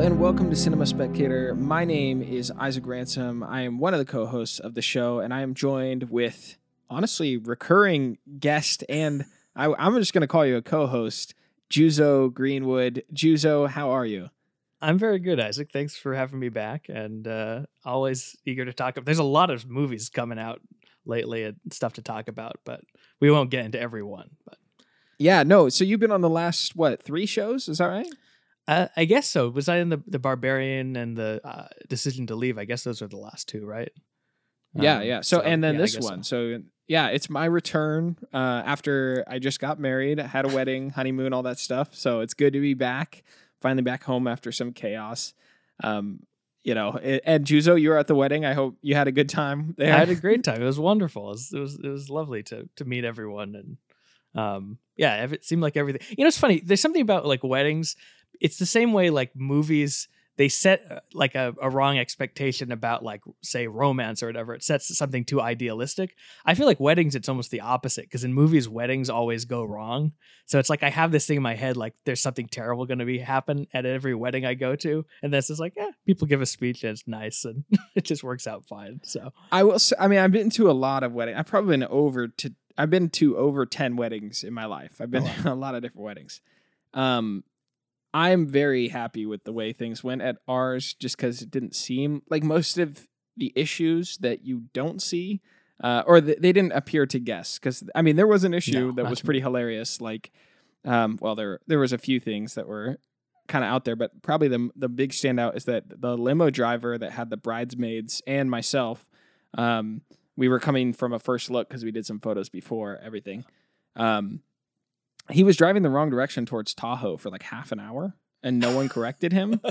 and welcome to Cinema Spectator. My name is Isaac Ransom. I am one of the co-hosts of the show, and I am joined with honestly recurring guest, and I, am just going to call you a co-host, Juzo Greenwood. Juzo, how are you? I'm very good, Isaac. Thanks for having me back, and uh, always eager to talk. There's a lot of movies coming out lately and stuff to talk about, but we won't get into every one. But yeah, no. So you've been on the last what three shows? Is that right? Uh, I guess so. Was I in the the Barbarian and the uh, Decision to Leave? I guess those are the last two, right? Yeah, um, yeah. So, so, and then yeah, this one. So. so. yeah, it's my return uh, after I just got married, had a wedding, honeymoon, all that stuff. So it's good to be back, finally back home after some chaos. Um, you know, and Juzo, you were at the wedding. I hope you had a good time there. I had a great time. It was wonderful. It was it was, it was lovely to to meet everyone and um yeah, it seemed like everything. You know, it's funny. There's something about like weddings it's the same way like movies they set uh, like a, a, wrong expectation about like say romance or whatever. It sets something too idealistic. I feel like weddings it's almost the opposite because in movies weddings always go wrong. So it's like i have this thing in my head like there's something terrible going to be happen at every wedding i go to and this is like yeah people give a speech and it's nice and it just works out fine so. I will say, i mean i've been to a lot of weddings i've probably been over to i've been to over 10 weddings in my life. I've been oh. to a lot of different weddings. Um I'm very happy with the way things went at ours just because it didn't seem like most of the issues that you don't see uh, or th- they didn't appear to guess because I mean there was an issue no, that was pretty hilarious like um, well there there was a few things that were kind of out there but probably the the big standout is that the limo driver that had the bridesmaids and myself um, we were coming from a first look because we did some photos before everything. Um, he was driving the wrong direction towards Tahoe for like half an hour and no one corrected him.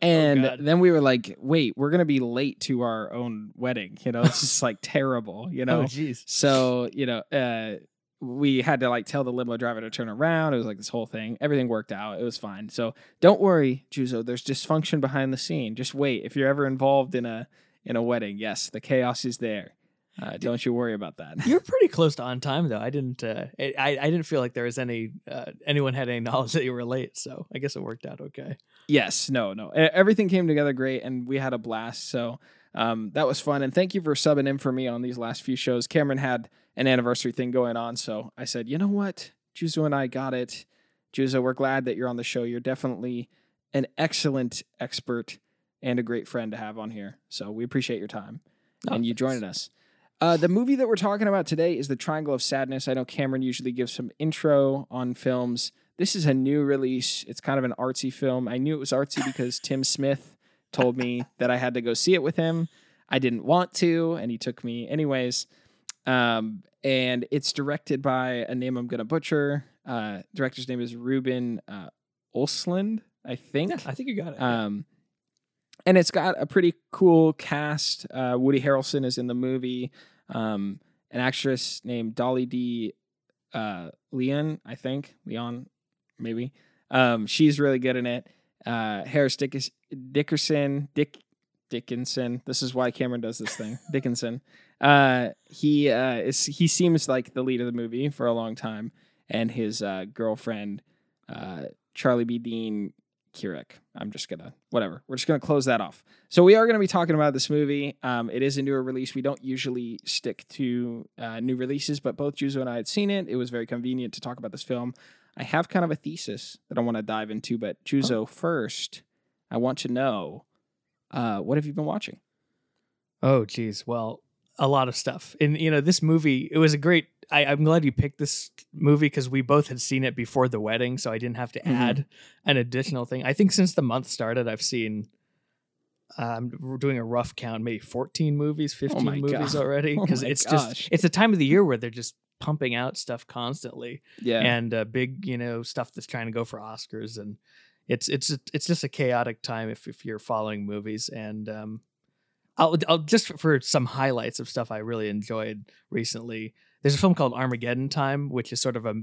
Oh, and oh then we were like, wait, we're going to be late to our own wedding. You know, it's just like terrible, you know? Oh, jeez. So, you know, uh, we had to like tell the limo driver to turn around. It was like this whole thing. Everything worked out. It was fine. So don't worry, Juzo. There's dysfunction behind the scene. Just wait. If you're ever involved in a in a wedding, yes, the chaos is there. Uh, don't you worry about that. You're pretty close to on time, though. I didn't. Uh, I I didn't feel like there was any uh, anyone had any knowledge that you were late, so I guess it worked out okay. Yes. No. No. Everything came together great, and we had a blast. So um, that was fun. And thank you for subbing in for me on these last few shows. Cameron had an anniversary thing going on, so I said, you know what, Juzo and I got it. Juzo, we're glad that you're on the show. You're definitely an excellent expert and a great friend to have on here. So we appreciate your time oh, and you thanks. joining us. Uh, the movie that we're talking about today is The Triangle of Sadness. I know Cameron usually gives some intro on films. This is a new release. It's kind of an artsy film. I knew it was artsy because Tim Smith told me that I had to go see it with him. I didn't want to, and he took me anyways. Um, and it's directed by a name I'm going to butcher. Uh, director's name is Ruben uh, Östlund, I think. Yeah, I think you got it. Um, and it's got a pretty cool cast. Uh, Woody Harrelson is in the movie. Um, an actress named Dolly D. Uh, Leon, I think Leon, maybe. Um, she's really good in it. Uh, Harris Dick- Dickerson, Dick Dickinson. This is why Cameron does this thing. Dickinson. Uh, he uh, is. He seems like the lead of the movie for a long time, and his uh, girlfriend, uh, Charlie B. Dean, Keurig. I'm just gonna whatever. We're just gonna close that off. So we are gonna be talking about this movie. Um, it is a newer release. We don't usually stick to uh, new releases, but both Juzo and I had seen it. It was very convenient to talk about this film. I have kind of a thesis that I want to dive into, but Juzo, oh. first, I want to know uh, what have you been watching? Oh, geez. Well, a lot of stuff. And you know, this movie, it was a great I, am glad you picked this movie because we both had seen it before the wedding, so I didn't have to mm-hmm. add an additional thing. I think since the month started, I've seen. I'm um, doing a rough count, maybe 14 movies, 15 oh movies God. already, because oh it's gosh. just it's a time of the year where they're just pumping out stuff constantly. Yeah, and uh, big you know stuff that's trying to go for Oscars, and it's it's it's just a chaotic time if if you're following movies and. um I'll, I'll just for some highlights of stuff I really enjoyed recently. There's a film called Armageddon Time, which is sort of a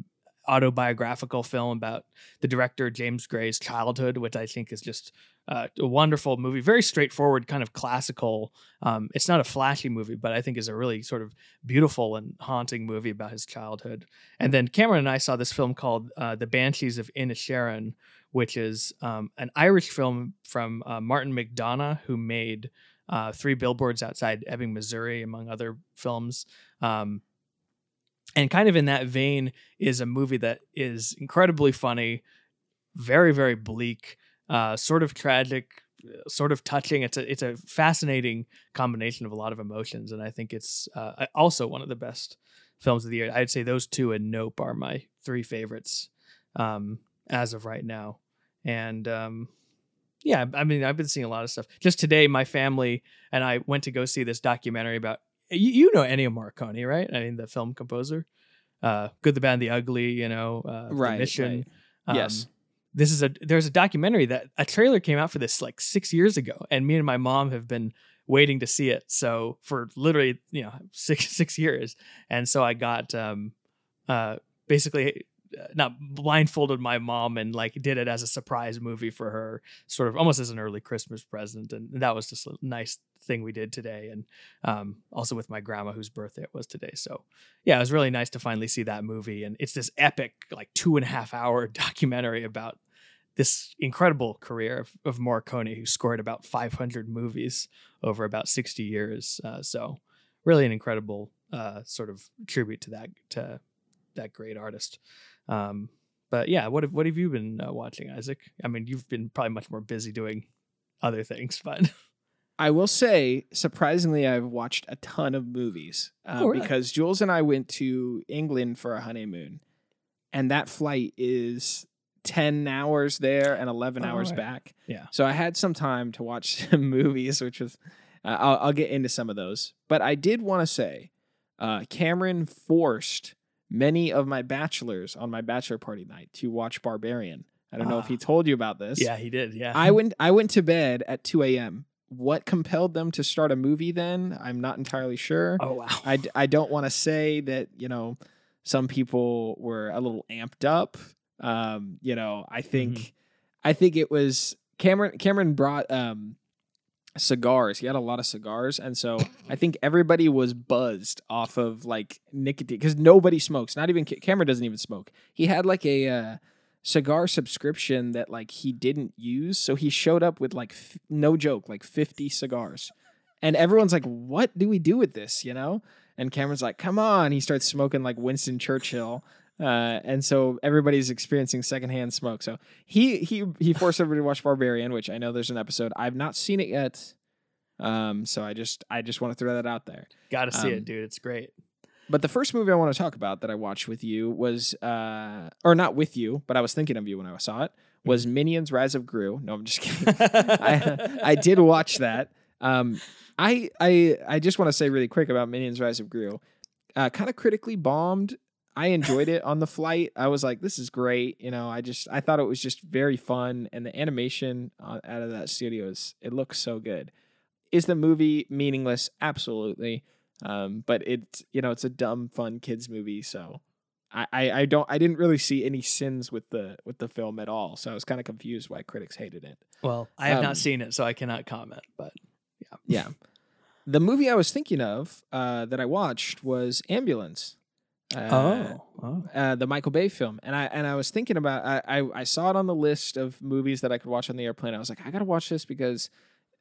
autobiographical film about the director James Gray's childhood, which I think is just uh, a wonderful movie. Very straightforward, kind of classical. Um, it's not a flashy movie, but I think is a really sort of beautiful and haunting movie about his childhood. And then Cameron and I saw this film called uh, The Banshees of Inisherin, which is um, an Irish film from uh, Martin McDonagh, who made uh, Three Billboards Outside Ebbing, Missouri, among other films. Um, and kind of in that vein is a movie that is incredibly funny, very very bleak, uh, sort of tragic, uh, sort of touching. It's a it's a fascinating combination of a lot of emotions, and I think it's uh, also one of the best films of the year. I'd say those two and Nope are my three favorites um, as of right now. And um, yeah, I mean, I've been seeing a lot of stuff. Just today, my family and I went to go see this documentary about you, you know Ennio Morricone, right? I mean, the film composer, uh, Good, the Bad, and the Ugly. You know, uh, Right, Mission. right. Um, Yes. This is a there's a documentary that a trailer came out for this like six years ago, and me and my mom have been waiting to see it. So for literally you know six six years, and so I got um uh basically not blindfolded my mom and like did it as a surprise movie for her sort of almost as an early christmas present and that was just a nice thing we did today and um, also with my grandma whose birthday it was today so yeah it was really nice to finally see that movie and it's this epic like two and a half hour documentary about this incredible career of, of Morricone, who scored about 500 movies over about 60 years. Uh, so, really, an incredible uh, sort of tribute to that to that great artist. Um, but yeah, what have what have you been uh, watching, Isaac? I mean, you've been probably much more busy doing other things, but I will say, surprisingly, I've watched a ton of movies uh, Oh, really? because Jules and I went to England for a honeymoon, and that flight is ten hours there and eleven Oh, hours right. back. Yeah. So I had some time to watch some movies, which was uh, I'll, I'll get into some of those, but I did want to say, uh, Cameron forced many of my bachelors on my bachelor party night to watch Barbarian. I don't know if Ah. he told you about this. yeah, he did. Yeah, I went I went to bed at 2 a.m. What compelled them to start a movie then? I'm not entirely sure. Oh wow. I, I don't want to say that, you know, some people were a little amped up. Um, you know, I think Mm-hmm. I think it was Cameron Cameron brought um cigars. He had a lot of cigars and so I think everybody was buzzed off of like nicotine cuz nobody smokes. Not even Ca- Cameron doesn't even smoke. He had like a uh cigar subscription that like he didn't use so he showed up with like f- no joke like 50 cigars and everyone's like what do we do with this you know and cameron's like come on he starts smoking like winston churchill uh, and so everybody's experiencing secondhand smoke so he he he forced everybody to watch barbarian which i know there's an episode i've not seen it yet um so i just i just want to throw that out there Got to see um, it, dude. It's great. but the first movie I want to talk about that I watched with you was, uh, or not with you, but I was thinking of you when I saw it, was Minions: Rise of Gru. No, I'm just kidding. I, I did watch that. Um, I I I just want to say really quick about Minions: Rise of Gru. Uh, kind of critically bombed. I enjoyed it on the flight. I was like, "This is great." You know, I just I thought it was just very fun, and the animation uh, out of that studio is it looks so good. Is the movie meaningless? Absolutely. Um, but it's you know it's a dumb fun kids movie, so I, I I don't I didn't really see any sins with the with the film at all. So I was kind of confused why critics hated it. Well, I have um, not seen it, so I cannot comment. But yeah, Yeah. The movie I was thinking of uh, that I watched was Ambulance. Uh, oh, uh, the Michael Bay film, and I and I was thinking about I, I I saw it on the list of movies that I could watch on the airplane. I was like, I gotta watch this because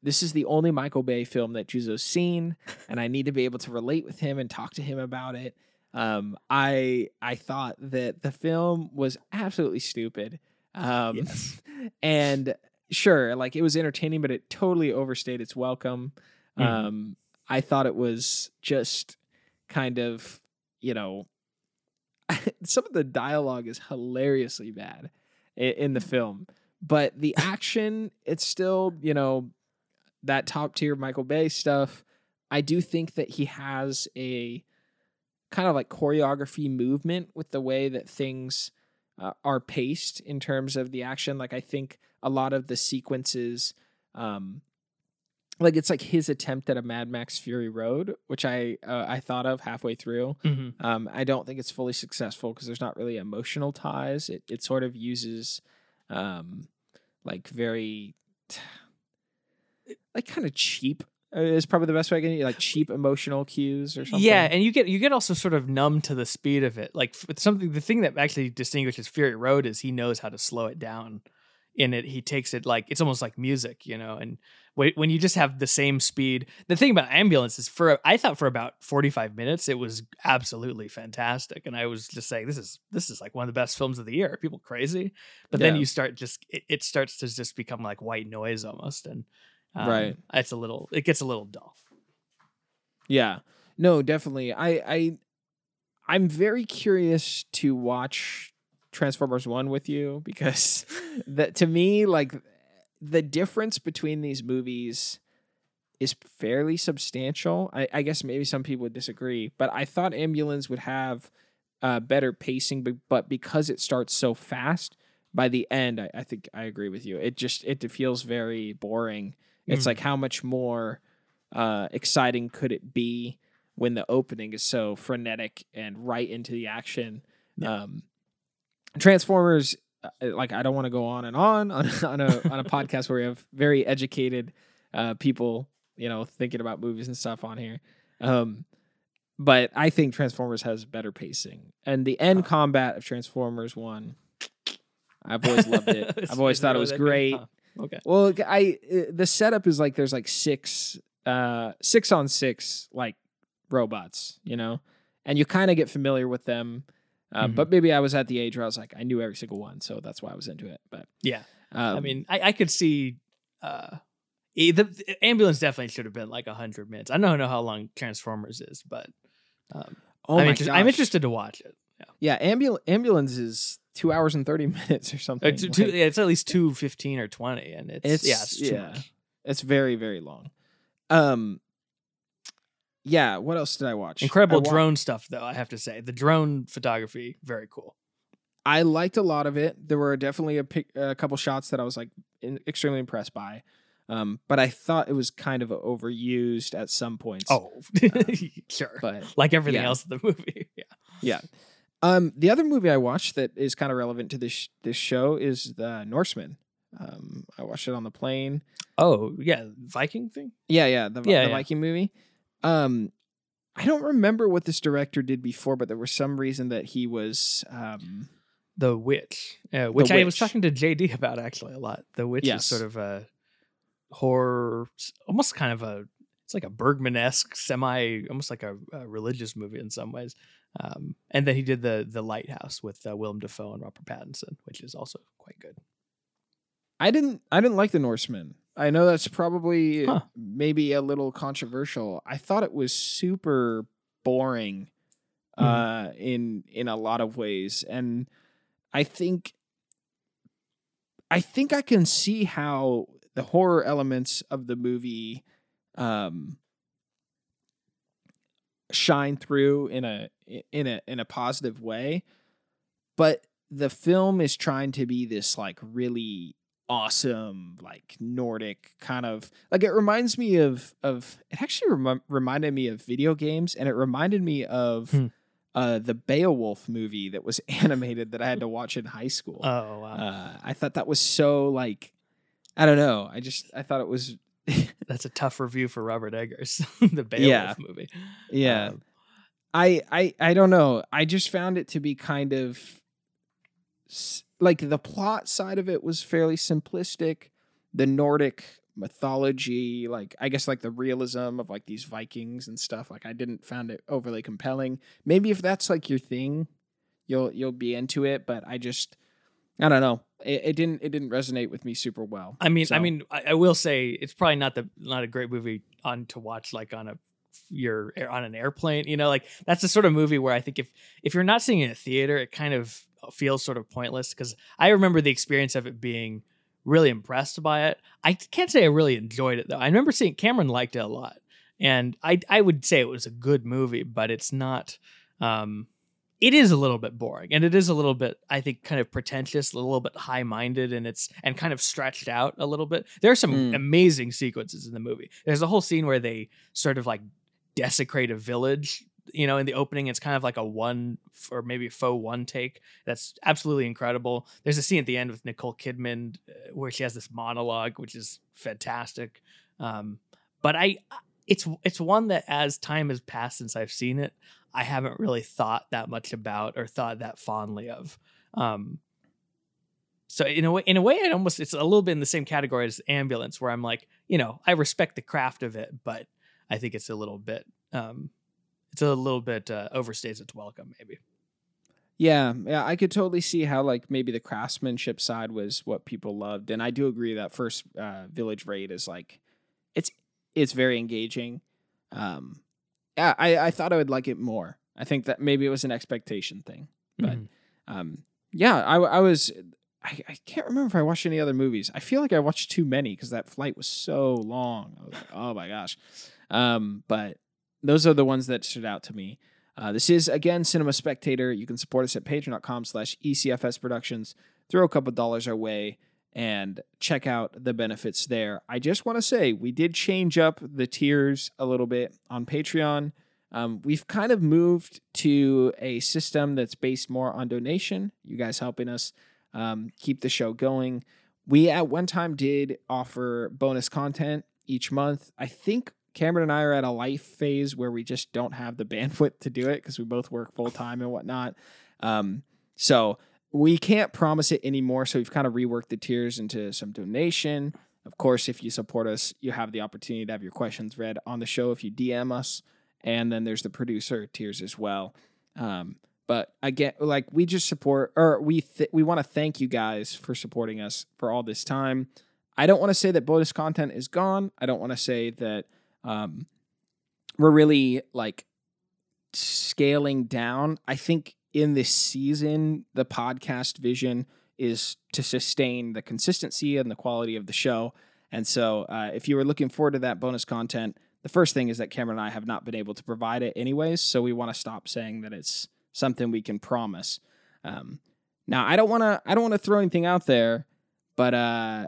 this is the only Michael Bay film that Juzo's seen, and I need to be able to relate with him and talk to him about it. Um, I I thought that the film was absolutely stupid. Um, Yes. and sure, like it was entertaining, but it totally overstayed its welcome. Mhm. Um, I thought it was just kind of, you know, some of the dialogue is hilariously bad in, in the film, but the action, it's still, you know, that top tier Michael Bay stuff. I do think that he has a kind of like choreography movement with the way that things uh, are paced in terms of the action. Like I think a lot of the sequences, um, like it's like his attempt at a Mad Max Fury Road, which I uh, I thought of halfway through. hmm Um, I don't think it's fully successful because there's not really emotional ties. It it sort of uses, um, like very, like kind of cheap. uh, Is probably the best way I can like cheap emotional cues or something. Yeah, and you get you get also sort of numb to the speed of it. Like something, the thing that actually distinguishes Fury Road is he knows how to slow it down in it he takes it like it's almost like music you know and when you just have the same speed the thing about ambulance is for i thought for about 45 minutes it was absolutely fantastic and i was just saying this is this is like one of the best films of the year Are people crazy but then you start just it, it starts to just become like white noise almost and um, Right. it's a little it gets a little dull Yeah. No, definitely. I I I'm very curious to watch Transformers 1 with you because that to me like the difference between these movies is fairly substantial. I, I guess maybe some people would disagree, but I thought Ambulance would have uh, better pacing, but, but because it starts so fast, by the end, I, I think I agree with you. It just it feels very boring. It's Mhm. like how much more uh, exciting could it be when the opening is so frenetic and right into the action? Yeah. Um, Transformers, uh, like I don't want to go on and on on, on a on a podcast where we have very educated uh, people, you know, thinking about movies and stuff on here. Um, but I think Transformers has better pacing, and the end Huh. combat of Transformers One. I've always loved it. I've always thought it was great. Huh. okay Well, I uh, the setup is like there's like six uh six on six like robots, you know, and you kind of get familiar with them. Um, Mhm. But maybe I was at the age where I was like I knew every single one, so that's why I was into it. But yeah um, I mean, I, I could see uh, the, the ambulance definitely should have been like hundred minutes. I don't know how long Transformers is, but um, oh I'm, my interest- I'm interested to watch it. Yeah, ambul- ambulance is two hours and thirty minutes or Uh, something. two, two, Like, yeah, it's at least two fifteen or twenty, and it's, It's- yeah, it's too yeah. much. it's very very long. Um, yeah. What else did I watch? Incredible I wa- drone stuff, though. I have to say, the drone photography very cool. I liked a lot of it. There were definitely a, pic- a couple shots that I was like in, extremely impressed by. Um, but I thought it was kind of overused at some points. Oh, sure, but like everything yeah. else in the movie. Yeah. yeah. Um, the other movie I watched that is kind of relevant to this this show is the Northman. Um, I watched it on the plane. Oh, yeah, Viking thing. Yeah, yeah, the, Yeah, the yeah. Viking movie. Um, I don't remember what this director did before, but there was some reason that he was. Um, The Witch, uh, which I was talking to JD about actually a lot. The Witch Yes. is sort of a horror, almost kind of a, it's like a Bergman esque, semi, almost like a, a religious movie in some ways. Um, and then he did the the Lighthouse with uh, Willem Dafoe and Robert Pattinson, which is also quite good. I didn't I didn't like the Northman. I know that's probably Huh. maybe a little controversial. I thought it was super boring Mhm. uh in in a lot of ways and I think I think I can see how the horror elements of the movie um shine through in a in a in a positive way but the film is trying to be this like really awesome like nordic kind of like it reminds me of of it actually remi- reminded me of video games and it reminded me of Hmm. uh the beowulf movie that was animated that i had to watch in high school Oh wow, uh i thought that was so like i don't know i just i thought it was that's a tough review for Robert Eggers, the Beowulf Yeah. movie. yeah Um, I I I don't know. I just found it to be kind of s- like the plot side of it was fairly simplistic. The Nordic mythology, like I guess like the realism of like these Vikings and stuff, like I didn't found it overly compelling. Maybe if that's like your thing, you'll you'll be into it, but I just I don't know. It, it didn't it didn't resonate with me super well. I mean, I mean, I, I will say it's probably not the not a great movie on to watch like on a you're on an airplane. You know, like that's the sort of movie where I think if if you're not seeing it in a theater, it kind of feels sort of pointless. Because I remember the experience of it being really impressed by it. I can't say I really enjoyed it though. I remember seeing Cameron liked it a lot, and I I would say it was a good movie, but it's not. Um, it is a little bit boring and it is a little bit i think kind of pretentious a little bit high-minded and it's and kind of stretched out a little bit there are some Mm. amazing sequences in the movie there's a whole scene where they sort of like desecrate a village you know in the opening it's kind of like a one or maybe faux one take that's absolutely incredible there's a scene at the end with nicole kidman uh, where she has this monologue which is fantastic um, but i it's it's one that as time has passed since i've seen it I haven't really thought that much about or thought that fondly of. Um, so in a way, in a way, it almost it's a little bit in the same category as ambulance, where I'm like, you know, I respect the craft of it, but I think it's a little bit, um, it's a little bit uh, overstays its welcome, maybe. Yeah, yeah, I could totally see how like maybe the craftsmanship side was what people loved, and I do agree that first uh, village raid is like, it's it's very engaging. Um, yeah, I I thought I would like it more. I think that maybe it was an expectation thing, but Mhm. um, yeah, I I was I, I can't remember if I watched any other movies. I feel like I watched too many because that flight was so long. I was like, oh my gosh, um, but those are the ones that stood out to me. Uh, this is again Cinema Spectator. You can support us at patreon.com slash ECFS Productions. Throw a couple dollars our way and check out the benefits there. I just want to say we did change up the tiers a little bit on Patreon. Um, we've kind of moved to a system that's based more on donation. You guys helping us um, keep the show going. We at one time did offer bonus content each month. I think Cameron and I are at a life phase where we just don't have the bandwidth to do it because we both work full time and whatnot. Um, so we can't promise it anymore. So we've kind of reworked the tiers into some donation. Of course, if you support us, you have the opportunity to have your questions read on the show if you DM us. And then there's the producer tiers as well. Um, but again, like we just support, or we th- we want to thank you guys for supporting us for all this time. I don't want to say that bonus content is gone. I don't want to say that um, we're really like scaling down. I think in this season, the podcast vision is to sustain the consistency and the quality of the show. And so, uh, if you were looking forward to that bonus content, the first thing is that Cameron and I have not been able to provide it anyways. So we want to stop saying that it's something we can promise. Um, now, I don't want to. I don't want to throw anything out there, but uh,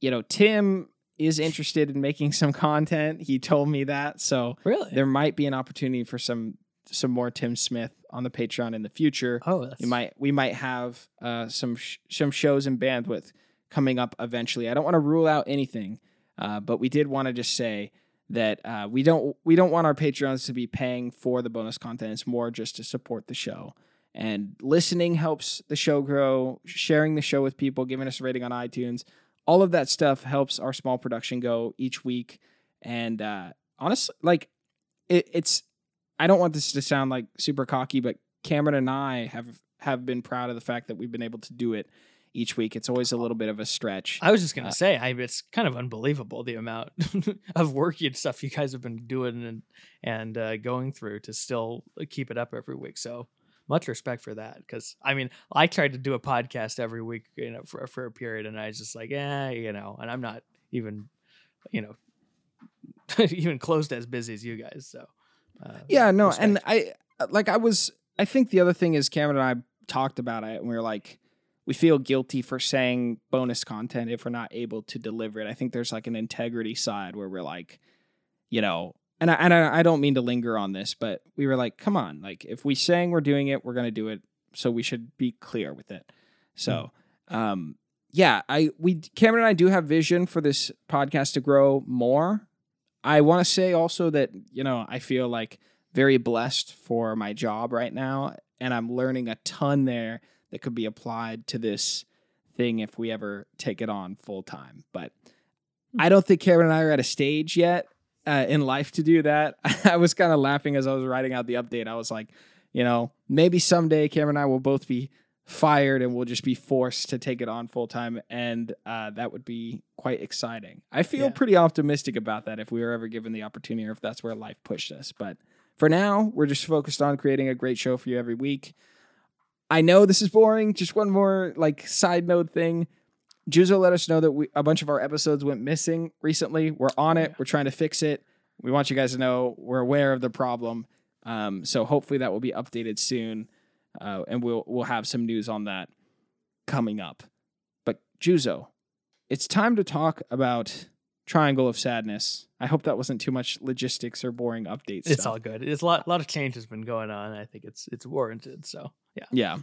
you know, Tim is interested in making some content. He told me that, so Really? there might be an opportunity for some some more Tim Smith on the Patreon in the future. oh, that's We might we might have uh, some sh- some shows and bandwidth coming up eventually. I don't want to rule out anything, uh, but we did want to just say that uh, we don't we don't want our Patreons to be paying for the bonus content. It's more just to support the show. And listening helps the show grow. Sharing the show with people, giving us a rating on iTunes, all of that stuff helps our small production go each week. And uh, honestly, like it, it's I don't want this to sound like super cocky, but Cameron and I have have been proud of the fact that we've been able to do it each week. It's always a little bit of a stretch. I was just gonna Uh, say, I it's kind of unbelievable the amount of work and stuff you guys have been doing and and uh, going through to still keep it up every week. So much respect for that. Because I mean, I tried to do a podcast every week, you know, for for a period, and I was just like, yeah you know, and I'm not even, you know, even close to as busy as you guys. So uh, Yeah, no, respect. and I like I was I think the other thing is Cameron and I talked about it and we were like we feel guilty for saying bonus content if we're not able to deliver it. I think there's like an integrity side where we're like, you know, and I and I, I don't mean to linger on this, but we were like, come on, like if we saying we're doing it, we're gonna do it. So we should be clear with it. So um yeah, I we Cameron and I do have vision for this podcast to grow more. I want to say also that, you know, I feel like very blessed for my job right now and I'm learning a ton there that could be applied to this thing if we ever take it on full time. But I don't think Cameron and I are at a stage yet uh, in life to do that. I was kind of laughing as I was writing out the update. I was like, you know, maybe someday Cameron and I will both be fired and we'll just be forced to take it on full time. And uh, that would be quite exciting. I feel Yeah. pretty optimistic about that if we were ever given the opportunity or if that's where life pushed us. But for now, we're just focused on creating a great show for you every week. I know this is boring. Just one more like side note thing. Juzo let us know that we, a bunch of our episodes went missing recently. We're on it. We're trying to fix it. We want you guys to know we're aware of the problem. Um, so hopefully that will be updated soon, uh, and we'll we'll have some news on that coming up. But Juzo, it's time to talk about Triangle of Sadness. I hope that wasn't too much logistics or boring updates. it's all good. It's a lot, lot of change has been going on. I think it's it's warranted. So yeah. Yeah.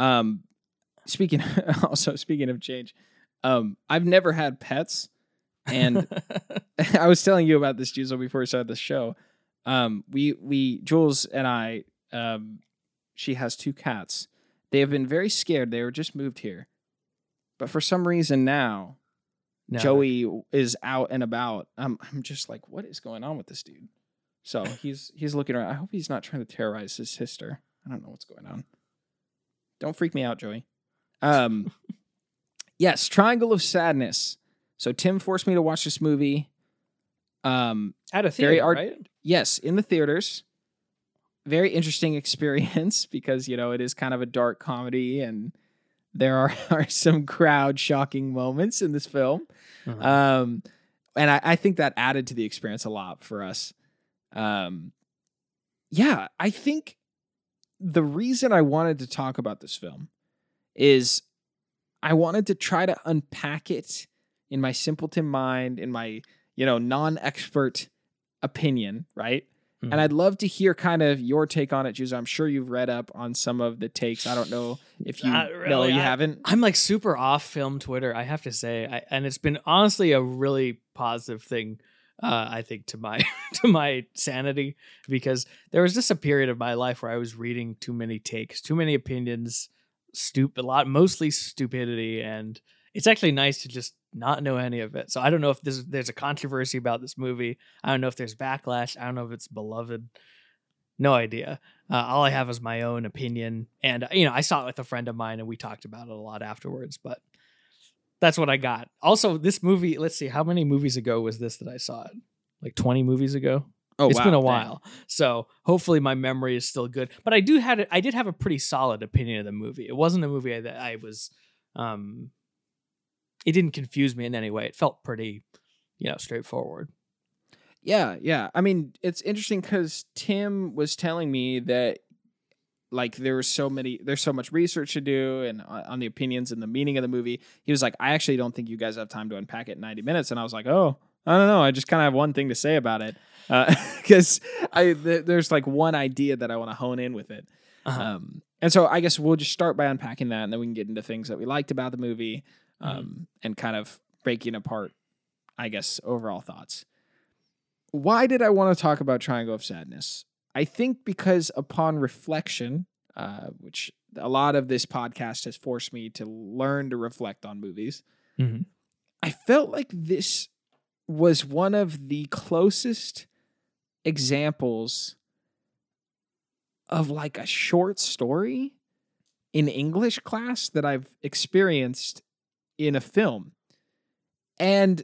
Um speaking also speaking of change, um I've never had pets and I was telling you about this Juzo before we started the show. Um we we Jules and I um she has two cats. They have been very scared. They were just moved here. but for some reason now No. Joey is out and about. I'm I'm just like, what is going on with this dude? So he's he's looking around. I hope he's not trying to terrorize his sister. I don't know what's going on. Don't freak me out, Joey. Um, yes, Triangle of Sadness. So Tim forced me to watch this movie. Um, at a very theater, art- right? yes, in the theaters. Very interesting experience because you know it is kind of a dark comedy and there are, are some crowd shocking moments in this film. Uh-huh. Um, and I, I think that added to the experience a lot for us. Um, yeah, I think the reason I wanted to talk about this film is I wanted to try to unpack it in my simpleton mind, in my, you know, non expert opinion, right? Mhm. And I'd love to hear kind of your take on it, Juice. I'm sure you've read up on some of the takes. I don't know if you Not know you I- haven't. I'm like super off film Twitter, I have to say, I, and it's been honestly a really positive thing. Uh, I think to my to my sanity because there was just a period of my life where I was reading too many takes, too many opinions, stupid, a lot, mostly stupidity, and it's actually nice to just not know any of it. So I don't know if there's there's a controversy about this movie. I don't know if there's backlash. I don't know if it's beloved. No idea. Uh, all I have is my own opinion, and you know, I saw it with a friend of mine, and we talked about it a lot afterwards. But that's what I got. Also, this movie. Let's see, how many movies ago was this that I saw it? Like twenty movies ago. Oh, It's wow, been a dang. while, so hopefully my memory is still good. But I do had I did have a pretty solid opinion of the movie. It wasn't a movie that I was. um It didn't confuse me in any way. It felt pretty, you know, straightforward. Yeah, yeah. I mean, it's interesting because Tim was telling me that like there was so many, there's so much research to do, and on on the opinions and the meaning of the movie. He was like, I actually don't think you guys have time to unpack it in 90 minutes, and I was like, oh, I don't know. I just kind of have one thing to say about it because I th- there's like one idea that I want to hone in with it. Uh-huh. Um, and so I guess we'll just start by unpacking that, and then we can get into things that we liked about the movie, um, and kind of breaking apart, I guess, overall thoughts. Why did I want to talk about Triangle of Sadness? I think because upon reflection, uh, which a lot of this podcast has forced me to learn to reflect on movies, Mhm. I felt like this was one of the closest examples of like a short story in English class that I've experienced in a film. And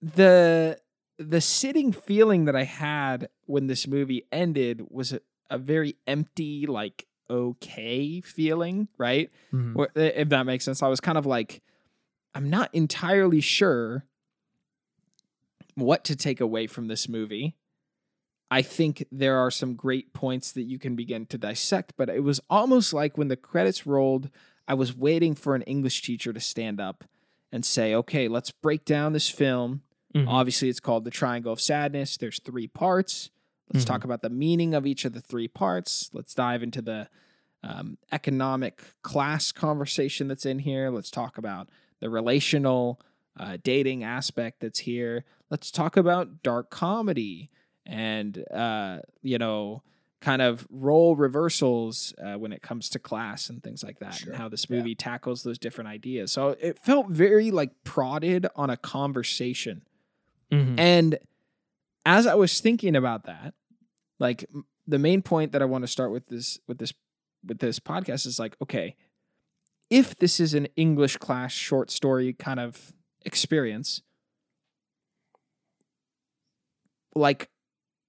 the the sitting feeling that I had when this movie ended was a, a very empty, like okay feeling, right? Mhm. If that makes sense. I was kind of like, I'm not entirely sure what to take away from this movie. I think there are some great points that you can begin to dissect, but it was almost like when the credits rolled, I was waiting for an English teacher to stand up and say, okay, let's break down this film. Mhm. Obviously, it's called The Triangle of Sadness. There's three parts. Let's Mhm. talk about the meaning of each of the three parts. Let's dive into the um, economic class conversation that's in here. Let's talk about the relational uh, dating aspect that's here. Let's talk about dark comedy and, uh, you know, kind of role reversals uh, when it comes to class and things like that, Sure. and how this Yeah. movie tackles those different ideas. So it felt very like prodded on a conversation. Mhm. And as I was thinking about that, like the main point that I want to start with this with this with this podcast is like, okay, if this is an English class short story kind of experience, like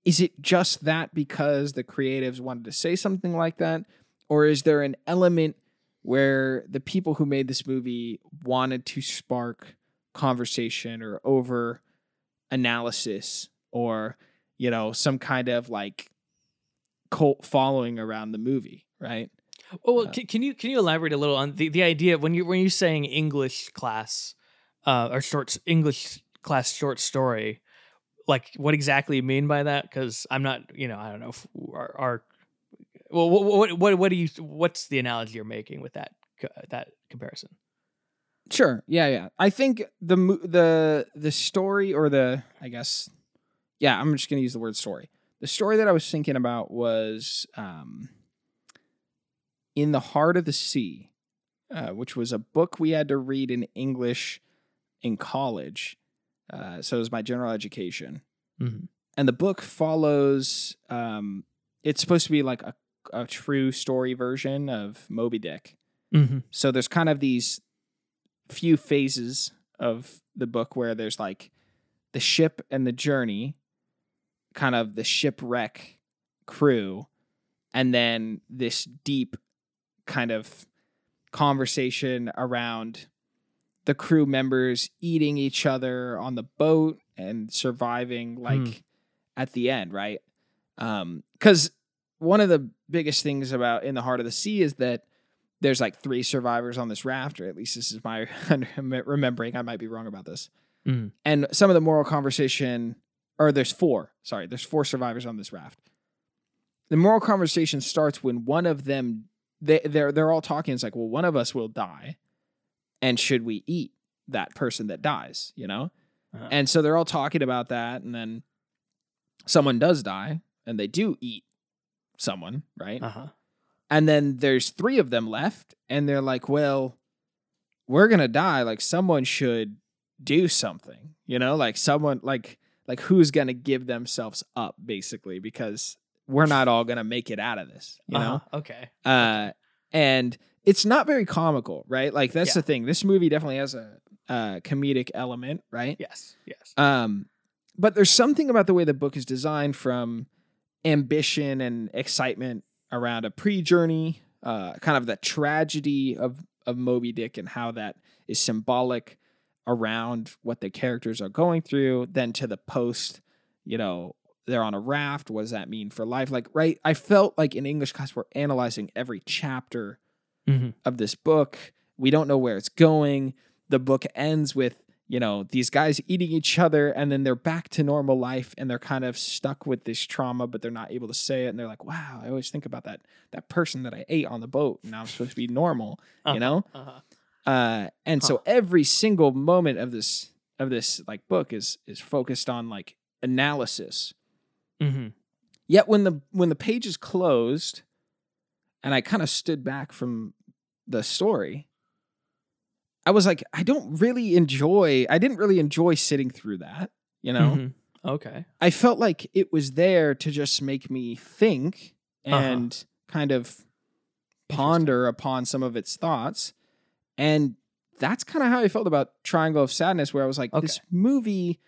is it just that because the creatives wanted to say something like that? Or is there an element where the people who made this movie wanted to spark conversation or over analysis or you know some kind of like cult following around the movie right? Well, well Uh, can, can you can you elaborate a little on the, the idea when you when you're saying English class uh, or short English class short story, like what exactly you mean by that? Because I'm not, you know, I don't know. If our, our well, what, what what do you what's the analogy you're making with that that comparison? Sure. Yeah, yeah. I think the the the story or the I guess yeah, I'm just going to use the word story. The story that I was thinking about was um in the heart of the sea. uh, which was a book we had to read in English in college. Uh, so it was my general education. Mhm. And the book follows, um, it's supposed to be like a, a true story version of Moby Dick. Mhm. So there's kind of these few phases of the book where there's like the ship and the journey, kind of the shipwreck crew, and then this deep kind of conversation around the crew members eating each other on the boat and surviving like Hmm. at the end, right? Um cuz one of the biggest things about in the heart of the sea is that there's like three survivors on this raft, or at least this is my remembering. I might be wrong about this. Mhm. And some of the moral conversation, or there's four. Sorry, there's four survivors on this raft. The moral conversation starts when one of them they they're they're all talking. It's like, well, one of us will die, and should we eat that person that dies? You know. Uh-huh. And so they're all talking about that, and then someone does die, and they do eat someone, right? Uh-huh. And then there's three of them left, and they're like, well, we're gonna die. Like someone should do something, you know, like someone like like who's gonna give themselves up, basically, because we're not all gonna make it out of this, you know. Uh-huh. Okay. Uh, and it's not very comical, right? Like that's Yeah. the thing. This movie definitely has a, a comedic element, right? Yes. Yes. Um, but there's something about the way the book is designed from ambition and excitement around a pre-journey, uh, kind of the tragedy of of Moby Dick and how that is symbolic around what the characters are going through, then to the post, you know, they're on a raft. What does that mean for life? Like, right? I felt like in English class we're analyzing every chapter Mhm. of this book. We don't know where it's going. The book ends with, you know, these guys eating each other and then they're back to normal life and they're kind of stuck with this trauma, but they're not able to say it. And they're like, wow, I always think about that that person that I ate on the boat and now I'm supposed to be normal, Uh-huh. you know? Uh-huh. Uh, and so every single moment of this of this like book is is focused on like analysis. Mm-hmm. Yet when the when the page is closed, and I kind of stood back from the story, I was like, I don't really enjoy. I didn't really enjoy sitting through that. You know, Mhm. Okay. I felt like it was there to just make me think Uh-huh. and kind of ponder upon some of its thoughts, and that's kind of how I felt about Triangle of Sadness, where I was like, this movie,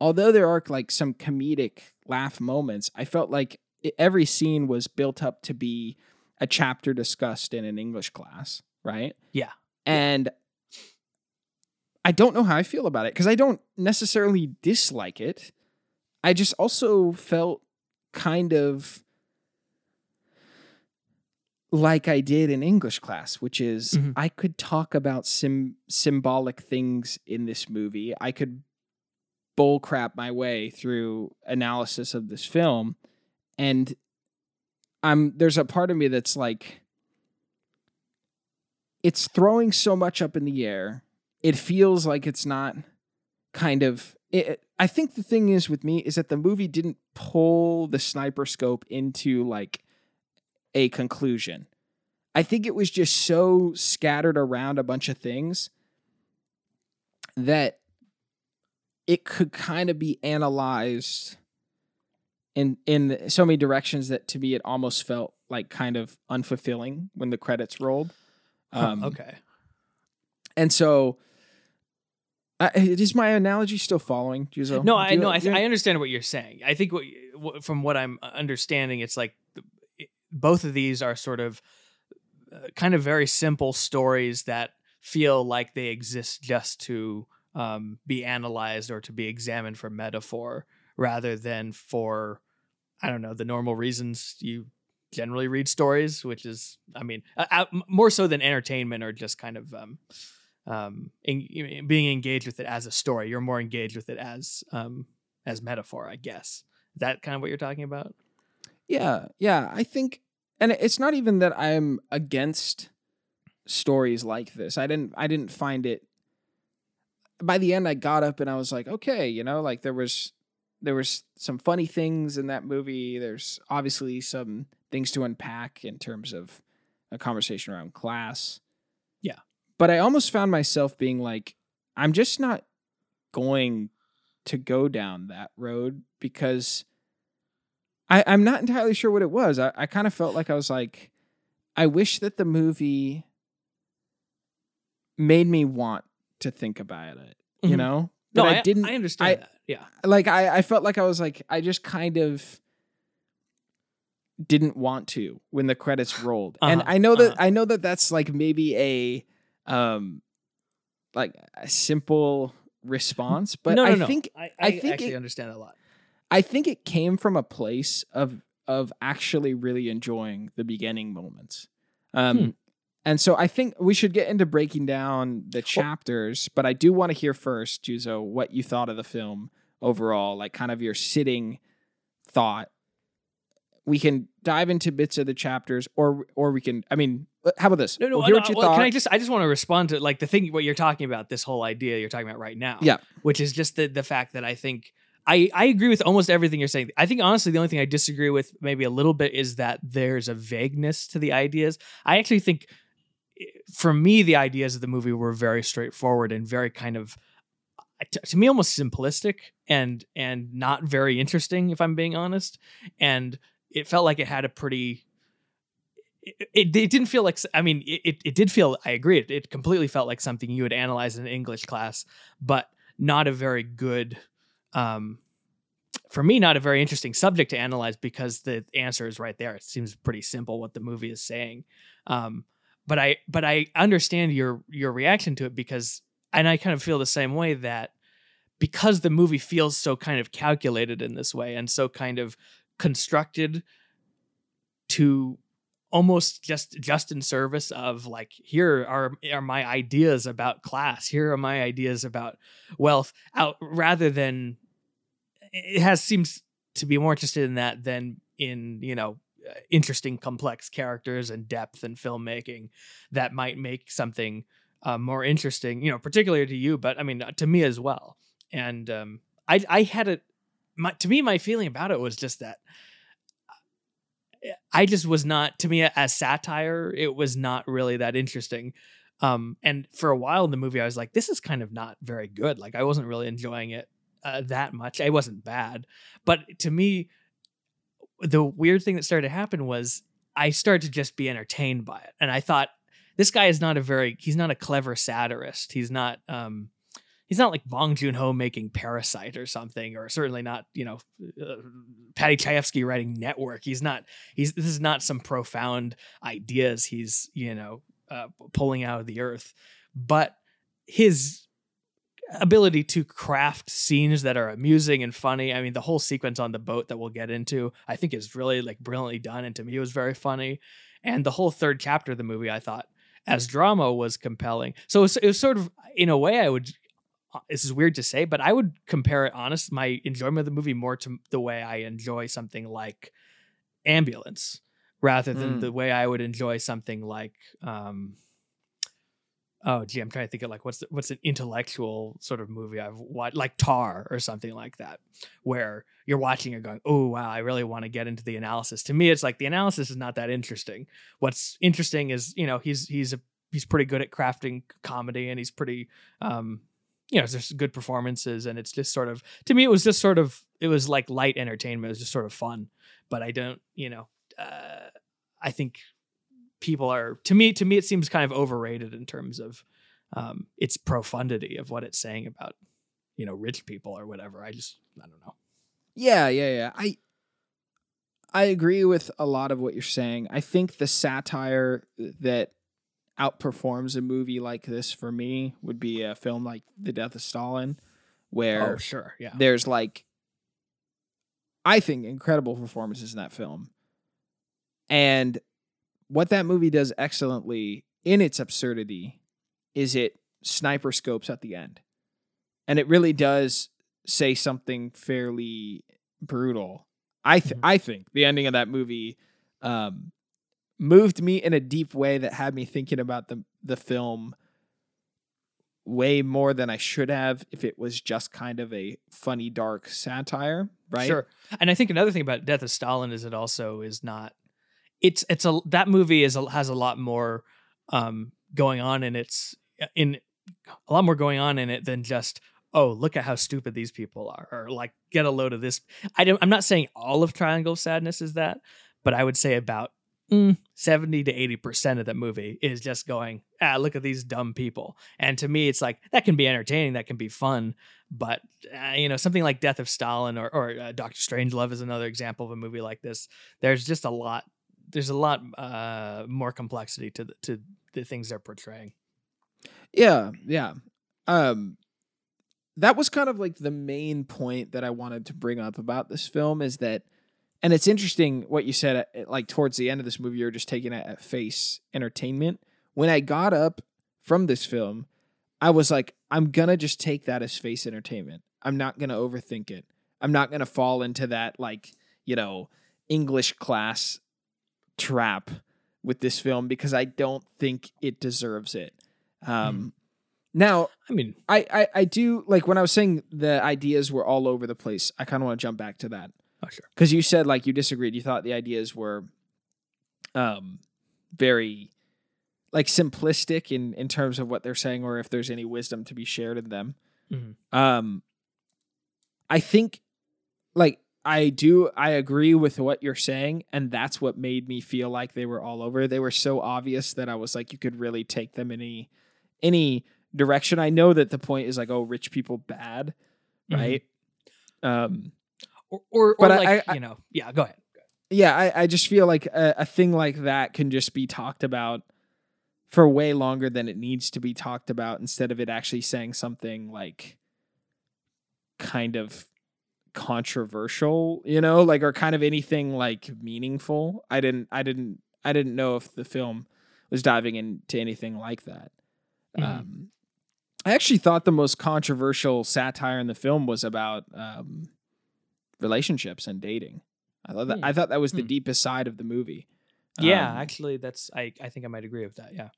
although there are like some comedic laugh moments, I felt like it, every scene was built up to be a chapter discussed in an English class, right? Yeah. And I don't know how I feel about it because I don't necessarily dislike it. I just also felt kind of like I did in English class, which is Mhm. I could talk about sim- symbolic things in this movie. I could bullcrap my way through analysis of this film, and I'm there's a part of me that's like, it's throwing so much up in the air. It feels like it's not kind of. It, I think the thing is with me is that the movie didn't pull the sniper scope into like a conclusion. I think it was just so scattered around a bunch of things that it could kind of be analyzed in in so many directions that to me it almost felt like kind of unfulfilling when the credits rolled. Huh, Um, okay. And so, uh, is my analogy still following, Juzo? No, I know. I, th- I understand what you're saying. I think what, what from what I'm understanding, it's like the- it- both of these are sort of uh, kind of very simple stories that feel like they exist just to um, be analyzed or to be examined for metaphor, rather than for I don't know the normal reasons you generally read stories, which is I mean uh, uh, more so than entertainment or just kind of um, um, en- being engaged with it as a story. You're more engaged with it as um, as metaphor, I guess. Is that kind of what you're talking about? Yeah, yeah. I think, and it's not even that I'm against stories like this. I didn't. I didn't find it. By the end, I got up and I was like, okay, you know, like there was there was some funny things in that movie. There's obviously some things to unpack in terms of a conversation around class. Yeah. but I almost found myself being like, I'm just not going to go down that road because I, I'm not entirely sure what it was. I, I kind of felt like I was like, I wish that the movie made me want to think about it, you Mhm. know? No, But I, I didn't I understand I- that. Yeah. like I, I felt like I was like I just kind of didn't want to when the credits rolled. And Uh-huh, I know that uh-huh. I know that that's like maybe a um like a simple response, but no, no, I no. think I, I, I think actually it- understand a lot. I think it came from a place of of actually really enjoying the beginning moments. Um Hmm. And so I think we should get into breaking down the chapters, but I do want to hear first, Juzo, what you thought of the film overall, like kind of your sitting thought. We can dive into bits of the chapters or or we can I mean, uh, how about this? No, no. We'll no, what you well, thought. Can I just? I just want to respond to like the thing what you're talking about. This whole idea you're talking about right now. Yeah. Which is just the the fact that I think I I agree with almost everything you're saying. I think honestly the only thing I disagree with maybe a little bit is that there's a vagueness to the ideas. I actually think for me the ideas of the movie were very straightforward and very kind of to, me almost simplistic and and not very interesting if I'm being honest. And it felt like it had a pretty it, it, it didn't feel like i mean it, it, it did feel I agree it, it completely felt like something you would analyze in an English class but not a very good um for me not a very interesting subject to analyze because the answer is right there it seems pretty simple what the movie is saying um but I but I understand your your reaction to it because and I kind of feel the same way that because the movie feels so kind of calculated in this way and so kind of constructed to almost just just in service of like here are are my ideas about class here are my ideas about wealth out rather than it has seems to be more interested in that than in you know interesting complex characters and depth and filmmaking that might make something uh, more interesting you know particularly to you but i mean uh, to me as well and um i i had it my to me my feeling about it was just that I just was not to me as satire. It was not really that interesting. Um, and for a while in the movie, I was like, this is kind of not very good. Like I wasn't really enjoying it uh, that much. It wasn't bad, but to me, the weird thing that started to happen was I started to just be entertained by it, and I thought this guy is not a very he's not a clever satirist. He's not um he's not like Bong Joon Ho making Parasite or something, or certainly not you know uh, Paddy Chayefsky writing Network. He's not he's this is not some profound ideas he's you know uh, pulling out of the earth, but his ability to craft scenes that are amusing and funny. I mean, the whole sequence on the boat that we'll get into, I think is really like brilliantly done, and to me, it was very funny. And the whole third chapter of the movie, I thought, as drama, was compelling. So it was, it was sort of, in a way, I would. uh, This is weird to say, but I would compare it, honest, my enjoyment of the movie more to the way I enjoy something like Ambulance, rather than Mm. the way I would enjoy something like um, oh gee i'm trying to think of like what's the, what's an intellectual sort of movie i've watched like Tár or something like that where you're watching it going oh wow i really want to get into the analysis. To me it's like the analysis is not that interesting. What's interesting is you know he's he's a he's pretty good at crafting comedy and he's pretty um you know there's good performances and it's just sort of to me it was just sort of it was like light entertainment it was just sort of fun. But i don't you know uh i think people are to me to me it seems kind of overrated in terms of um its profundity of what it's saying about you know rich people or whatever i just i don't know Yeah, yeah, yeah. I I agree with a lot of what you're saying. I think the satire that outperforms a movie like this for me would be a film like The Death of Stalin, where oh sure yeah there's like I think incredible performances in that film. And what that movie does excellently in its absurdity is it sniper scopes at the end. And it really does say something fairly brutal. I th- Mhm. I think the ending of that movie um, moved me in a deep way that had me thinking about the the film way more than I should have if it was just kind of a funny dark satire, right? Sure. And I think another thing about Death of Stalin is it also is not it's it's a that movie is a, has a lot more um going on in its in a lot more going on in it than just oh look at how stupid these people are or like get a load of this. I don't, i'm not saying all of triangle of sadness is that but i would say about mm, 70 to 80 percent of the movie is just going ah look at these dumb people. And to me it's like that can be entertaining that can be fun but uh, you know something like death of stalin or, or uh, dr strangelove is another example of a movie like this. There's just a lot there's a lot uh, more complexity to the, to the things they're portraying Yeah, yeah. Um that was kind of like the main point that I wanted to bring up about this film is that and it's interesting what you said at, like towards the end of this movie you're just taking it at face entertainment. When I got up from this film, I was like I'm to just take that as face entertainment. I'm not to overthink it. I'm not to fall into that like, you know, English class trap with this film because I don't think it deserves it. Um, Now, i mean I, I I do like when I was saying the ideas were all over the place. I kind of want to jump back to that oh sure because you said like you disagreed. You thought the ideas were, um, very, like simplistic in in terms of what they're saying, or if there's any wisdom to be shared in them. Mhm. Um, I think, like I do, I agree with what you're saying, and that's what made me feel like they were all over. They were so obvious that I was like, you could really take them any any direction. I know that the point is like, oh, rich people bad, Mhm. right? Um, or or, or But I- like I- you know yeah go ahead yeah, I, I just feel like a, a thing like that can just be talked about for way longer than it needs to be talked about instead of it actually saying something like kind of controversial, you know, like or kind of anything like meaningful. I didn't I didn't I didn't know if the film was diving into anything like that. Mhm. Um I actually thought the most controversial satire in the film was about um, relationships and dating. I thought that Hmm. I thought that was the Hmm. deepest side of the movie. yeah Um, actually that's i i think i might agree with that yeah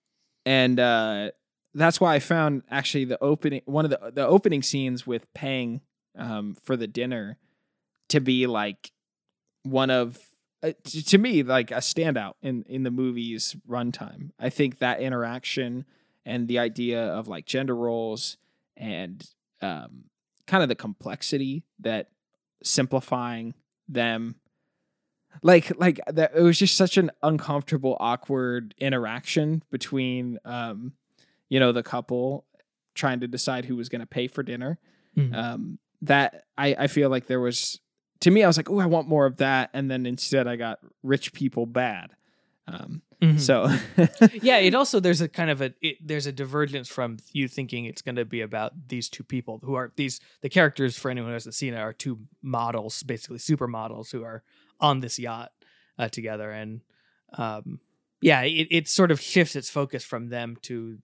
and uh, that's why I found actually the opening one of the the opening scenes with Pang um, for the dinner to be like one of uh, t- to me like a standout in in the movie's runtime. I think that interaction and the idea of like gender roles and um, kind of the complexity that simplifying them like like that it was just such an uncomfortable awkward interaction between um you know the couple trying to decide who was going to pay for dinner Mhm. um that i i feel like there was to me i was like oh i want more of that and then instead i got rich people bad um Mhm. so yeah it also there's a kind of a it, there's a divergence from you thinking it's going to be about these two people who are these the characters for anyone who hasn't seen it are two models basically supermodels who are on this yacht uh, together and um yeah it, it sort of shifts its focus from them to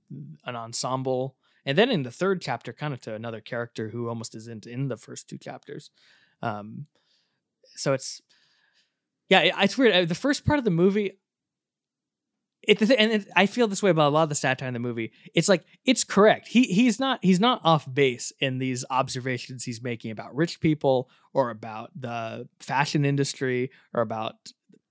an ensemble and then in the third chapter kind of to another character who almost isn't in the first two chapters um so it's yeah it, it's weird Uh, the first part of the movie it, and it, I feel this way about a lot of the satire in the movie. It's like it's correct. He he's not he's not off base in these observations he's making about rich people or about the fashion industry or about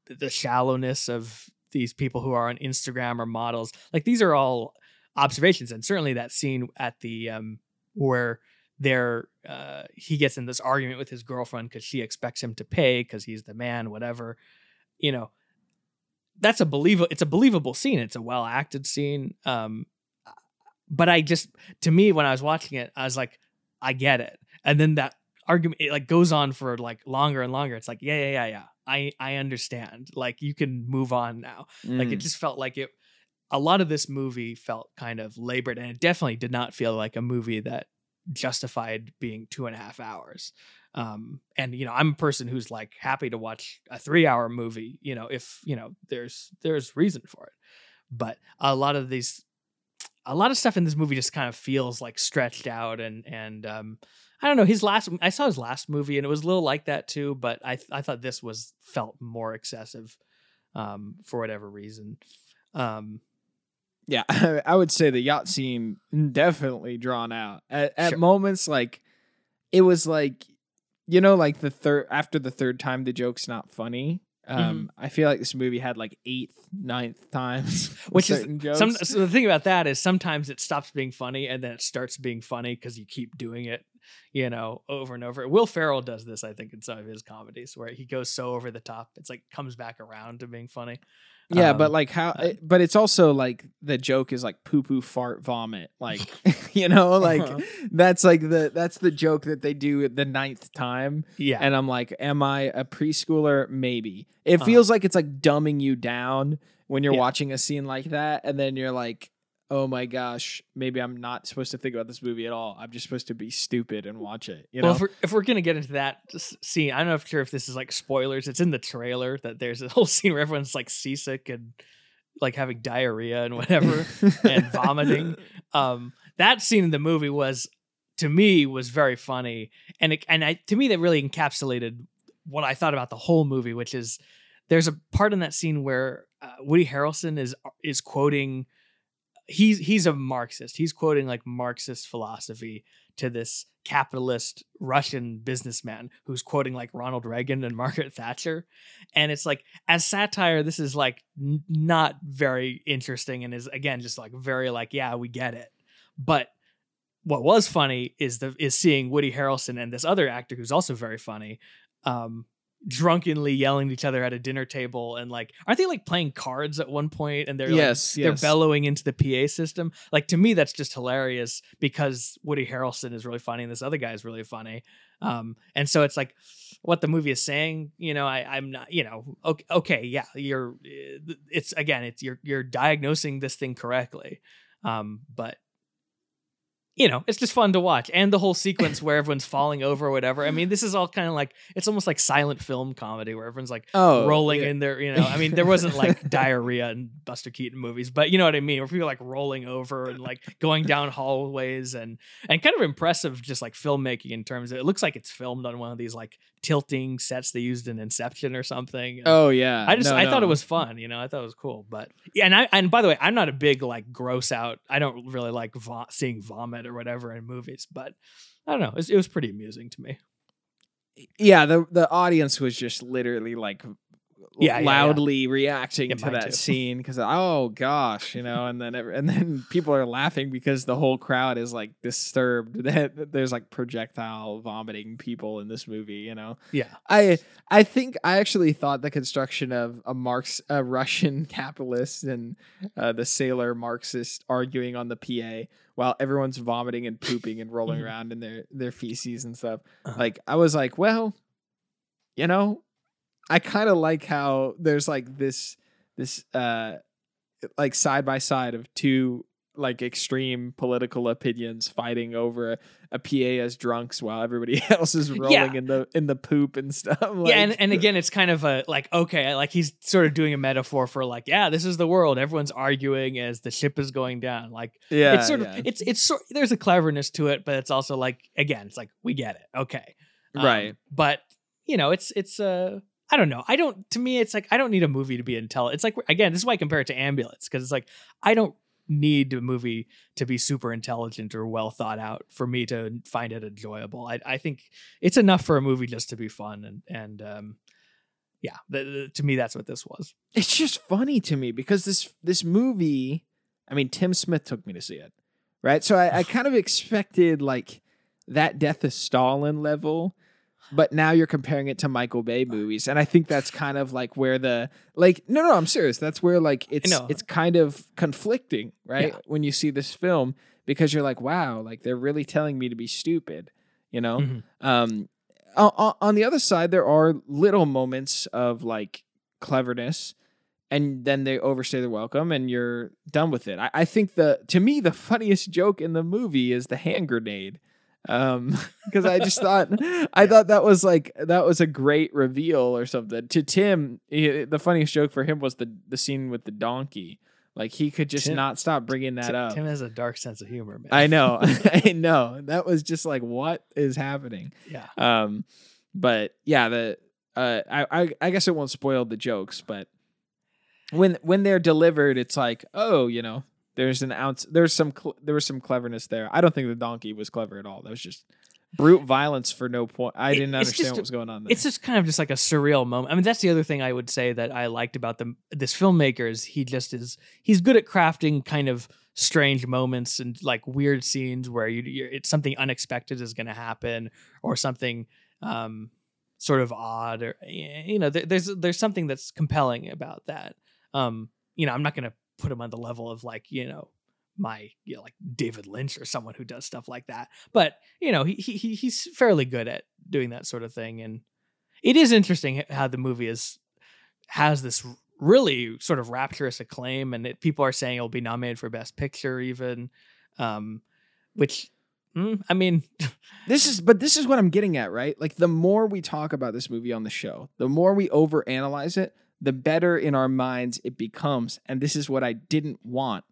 the shallowness of these people who are on Instagram or models. Like these are all observations, and certainly that scene at the um where there uh he gets in this argument with his girlfriend because she expects him to pay because he's the man, whatever. You know, that's a believable it's a believable scene it's a well acted scene um but i just to me when i was watching it i was like i get it. And then that argument it like goes on for like longer and longer. It's like yeah yeah yeah yeah. I i understand. Like you can move on now. Like it Mm. just felt like it a lot of this movie felt kind of labored and it definitely did not feel like a movie that justified being two and a half hours. Um and you know i'm a person who's like happy to watch a three hour movie you know if you know there's there's reason for it. But a lot of these a lot of stuff in this movie just kind of feels like stretched out and and um i don't know his last i saw his last movie and it was a little like that too but i i thought this was felt more excessive um for whatever reason. Um yeah i would say the yacht scene definitely drawn out at, at Sure. moments like it was like you know like the third after the third time the joke's not funny Um, I feel like this movie had like eighth, ninth times, Which is jokes. Some, so the thing about that is sometimes it stops being funny and then it starts being funny because you keep doing it, you know, over and over. Will Ferrell does this, I think, in some of his comedies where he goes so over the top, it's like comes back around to being funny. Yeah, Um, but like how, uh, but it's also like the joke is like poo poo fart vomit, like you know, like Uh-huh. that's like the that's the joke that they do the ninth time, Yeah. and I'm like, am I a preschooler? Maybe it Uh-huh. feels like it's like dumbing you down when you're Yeah. watching a scene like that, and then you're like, oh my gosh, maybe I'm not supposed to think about this movie at all. I'm just supposed to be stupid and watch it. You know? well, if we're, if we're gonna get into that scene, I'm not sure if this is like spoilers. It's in the trailer that there's a whole scene where everyone's like seasick and like having diarrhea and whatever and vomiting. Um, that scene in the movie was, to me, was very funny, and it, and I to me that really encapsulated what I thought about the whole movie, which is there's a part in that scene where uh, Woody Harrelson is is quoting. He's he's a Marxist. He's quoting like Marxist philosophy to this capitalist Russian businessman who's quoting like Ronald Reagan and Margaret Thatcher. And it's like, as satire, this is like n- not very interesting and is again just like very like, yeah, we get it. But what was funny is the is seeing Woody Harrelson and this other actor who's also very funny, um, drunkenly yelling at each other at a dinner table and like aren't they like playing cards at one point and they're like, yes, they're bellowing into the PA system. Like to me, that's just hilarious because Woody Harrelson is really funny and this other guy is really funny. Um, and so it's like what the movie is saying. You know, I, I'm not. You know, okay, okay, yeah, you're. It's again, it's you're you're diagnosing this thing correctly, um, but you know, it's just fun to watch. And the whole sequence where everyone's falling over or whatever. I mean, this is all kind of like it's almost like silent film comedy where everyone's like oh, rolling yeah. in there, you know. I mean, there wasn't like diarrhea in Buster Keaton movies, but you know what I mean, where people like rolling over and like going down hallways and and kind of impressive just like filmmaking in terms of it looks like it's filmed on one of these like tilting sets they used in Inception or something. Oh yeah, I just No, I thought it was fun, you know. I thought it was cool, but yeah, and I and by the way, I'm not a big like gross out. I don't really like vo- seeing vomit or whatever in movies, but I don't know. It was, it was pretty amusing to me. yeah the the audience was just literally like Yeah, yeah, yeah. loudly reacting Yeah, to that too. scene because oh gosh you know and then every, and then people are laughing because the whole crowd is like disturbed that there's like projectile vomiting people in this movie you know Yeah, i i think i actually thought the construction of a marx a russian capitalist and uh, the sailor marxist arguing on the pa while everyone's vomiting and pooping and rolling Mhm. around in their their feces and stuff Uh-huh. like i was like well you know i kind of like how there's like this this uh like side by side of two like extreme political opinions fighting over a, a PA as drunks while everybody else is rolling Yeah. in the in the poop and stuff. yeah, and, and again, it's kind of a like okay, like he's sort of doing a metaphor for like, yeah, this is the world. Everyone's arguing as the ship is going down. Like yeah, it's sort yeah. of it's it's sort there's a cleverness to it, but it's also like again, it's like we get it, okay, Um, Right. But you know, it's it's uh I don't know. I don't. To me, it's like I don't need a movie to be intelligent. It's like again, this is why I compare it to Ambulance because it's like I don't need a movie to be super intelligent or well thought out for me to find it enjoyable. I, I think it's enough for a movie just to be fun and and um, yeah, the, the- to me that's what this was. it's just funny to me because this this movie i mean tim smith took me to see it right so i, I kind of expected like that death of stalin level but now you're comparing it to michael bay movies and i think that's kind of like where the like no no i'm serious. That's where like it's it's kind of conflicting right Yeah. when you see this film because you're like wow like they're really telling me to be stupid you know? Mhm. um o- o- on the other side there are little moments of like cleverness and then they overstay their welcome and you're done with it. I, I think the to me the funniest joke in the movie is the hand grenade um because i just thought i thought that was like that was a great reveal or something. To tim he- the funniest joke for him was the the scene with the donkey. Like he could just Tim- not stop bringing that Tim, up. Tim has a dark sense of humor, man. i know. I know. That was just like what is happening? Yeah. um, but yeah, the uh, I, I I guess it won't spoil the jokes, but when when they're delivered, it's like, oh, you know, there's an ounce, there's some, cl- there was some cleverness there. I don't think the donkey was clever at all. That was just brute violence for no point. I It- didn't understand just what was going on there. it's just kind of just like a surreal moment. I mean, that's the other thing I would say that I liked about the this filmmaker is he just is he's good at crafting kind of strange moments and like weird scenes where you you're, it's something unexpected is going to happen or something um sort of odd or you know there, there's there's something that's compelling about that. Um, you know, I'm not going to put him on the level of like you know my you know, like David Lynch or someone who does stuff like that. But you know, he he he's fairly good at doing that sort of thing, and it is interesting how the movie is has this really sort of rapturous acclaim, and it, people are saying it'll be nominated for Best Picture, even, um, which. mm, I mean, This is, but this is what I'm getting at, right? Like the more we talk about this movie on the show, the more we overanalyze it, the better in our minds it becomes. And this is what I didn't want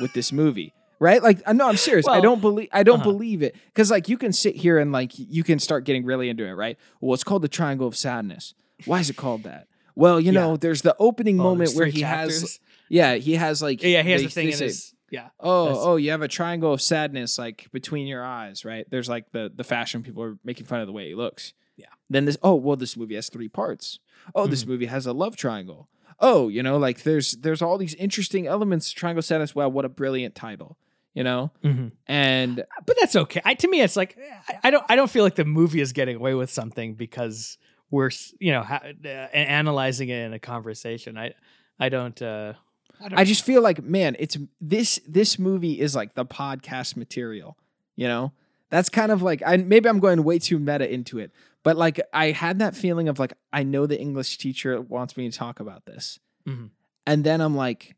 with this movie, right? Like, I know I'm serious. I don't believe, I don't uh-huh. believe it because like you can sit here and like you can start getting really into it, right? Well, it's called the Triangle of Sadness. Why is it called that? Well, you Yeah. know, there's the opening oh, moment where he has, yeah, he has like, yeah, he has the thing in his yeah. Oh, oh, you have a triangle of sadness like between your eyes, right? There's like the the fashion people are making fun of the way he looks. Yeah. Then this oh, well this movie has three parts. Oh, this Mm-hmm. movie has a love triangle. Oh, you know, like there's there's all these interesting elements Triangle Sadness. Wow, what a brilliant title. You know? Mhm. And but that's okay. I, to me, it's like I, I don't I don't feel like the movie is getting away with something because we're you know ha- uh, analyzing it in a conversation. I I don't. uh I don't I just feel like, man, it's this this movie is like the podcast material, you know? That's kind of like I maybe I'm going way too meta into it, but like I had that feeling of like I know the English teacher wants me to talk about this. Mhm. And then I'm like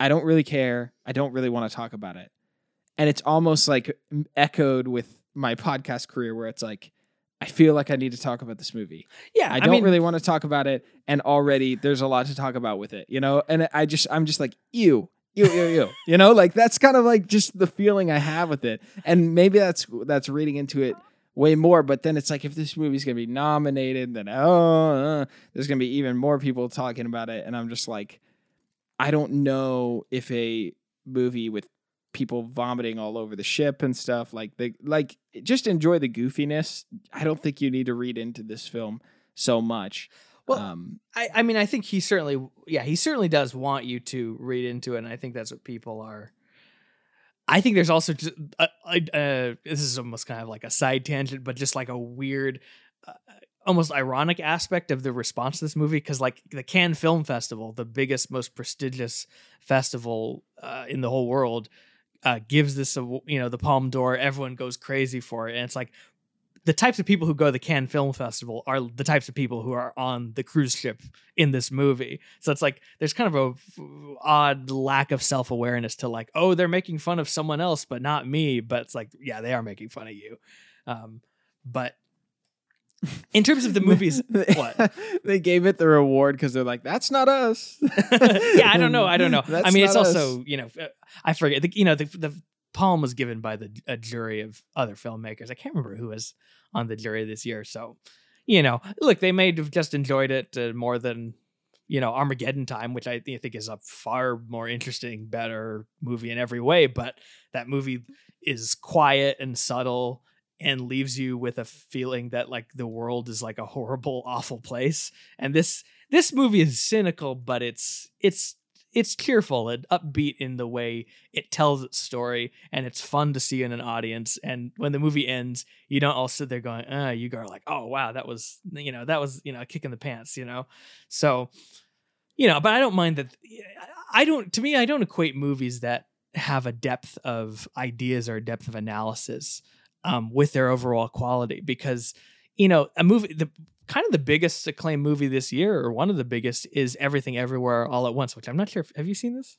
I don't really care. I don't really want to talk about it. And it's almost like echoed with my podcast career where it's like I feel like I need to talk about this movie. yeah. I I, don't mean, really want to talk about it, and already there's a lot to talk about with it, you know. And I just, I'm just like, ew, ew, ew, ew, you know, like that's kind of like just the feeling I have with it, and maybe that's that's reading into it way more. But then it's like, if this movie's gonna be nominated, then oh, uh, there's gonna be even more people talking about it, and I'm just like, I don't know if a movie with people vomiting all over the ship and stuff like they like just enjoy the goofiness. I don't think you need to read into this film so much Well, um I, I mean, I think he certainly, yeah, he certainly does want you to read into it, and I think that's what people are. I think there's also just uh, uh, this is almost kind of like a side tangent, but just like a weird, uh, almost ironic aspect of the response to this movie because, like, the Cannes Film Festival, the biggest, most prestigious festival uh, in the whole world, uh, gives this, a, you know, the Palme d'Or. Everyone goes crazy for it, and it's like the types of people who go to the Cannes Film Festival are the types of people who are on the cruise ship in this movie. So it's like there's kind of a odd lack of self awareness to like, oh, they're making fun of someone else, but not me. But it's like, yeah, they are making fun of you. Um, but in terms of the movies, what? they gave it the reward because they're like that's not us yeah, I don't know. I don't know. I mean, it's us. also you know, I forget. The, you know, the the palm was given by the a jury of other filmmakers. I can't remember who was on the jury this year. So, you know, look, they may have just enjoyed it uh, more than you know Armageddon Time, which I thi- think is a far more interesting, better movie in every way. But that movie is quiet and subtle and leaves you with a feeling that like the world is like a horrible awful place and this this movie is cynical but it's it's it's cheerful and upbeat in the way it tells its story and it's fun to see in an audience and when the movie ends you don't all sit there going uh you go like oh wow that was you know that was you know a kick in the pants you know? So you know but i don't mind that i don't to me i don't equate movies that have a depth of ideas or a depth of analysis um, with their overall quality because you know a movie the kind of the biggest acclaimed movie this year or one of the biggest is everything everywhere all at once which i'm not sure if, have you seen this?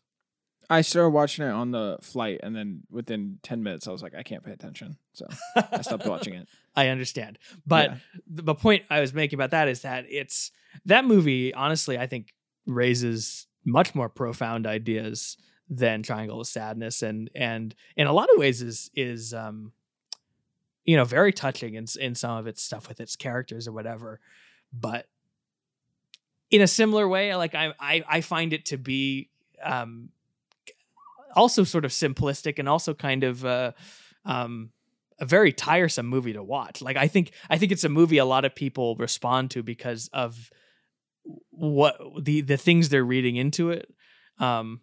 I started watching it on the flight and then within 10 minutes i was like i can't pay attention. So i stopped watching it. I understand. But Yeah. the, the point i was making about that is that it's that movie honestly i think raises much more profound ideas than triangle of sadness. And and in a lot of ways is is um you know very touching in in some of its stuff with its characters or whatever but in a similar way like i i, I find it to be um also sort of simplistic and also kind of uh um a very tiresome movie to watch. Like I think I think it's a movie a lot of people respond to because of what the the things they're reading into it. Um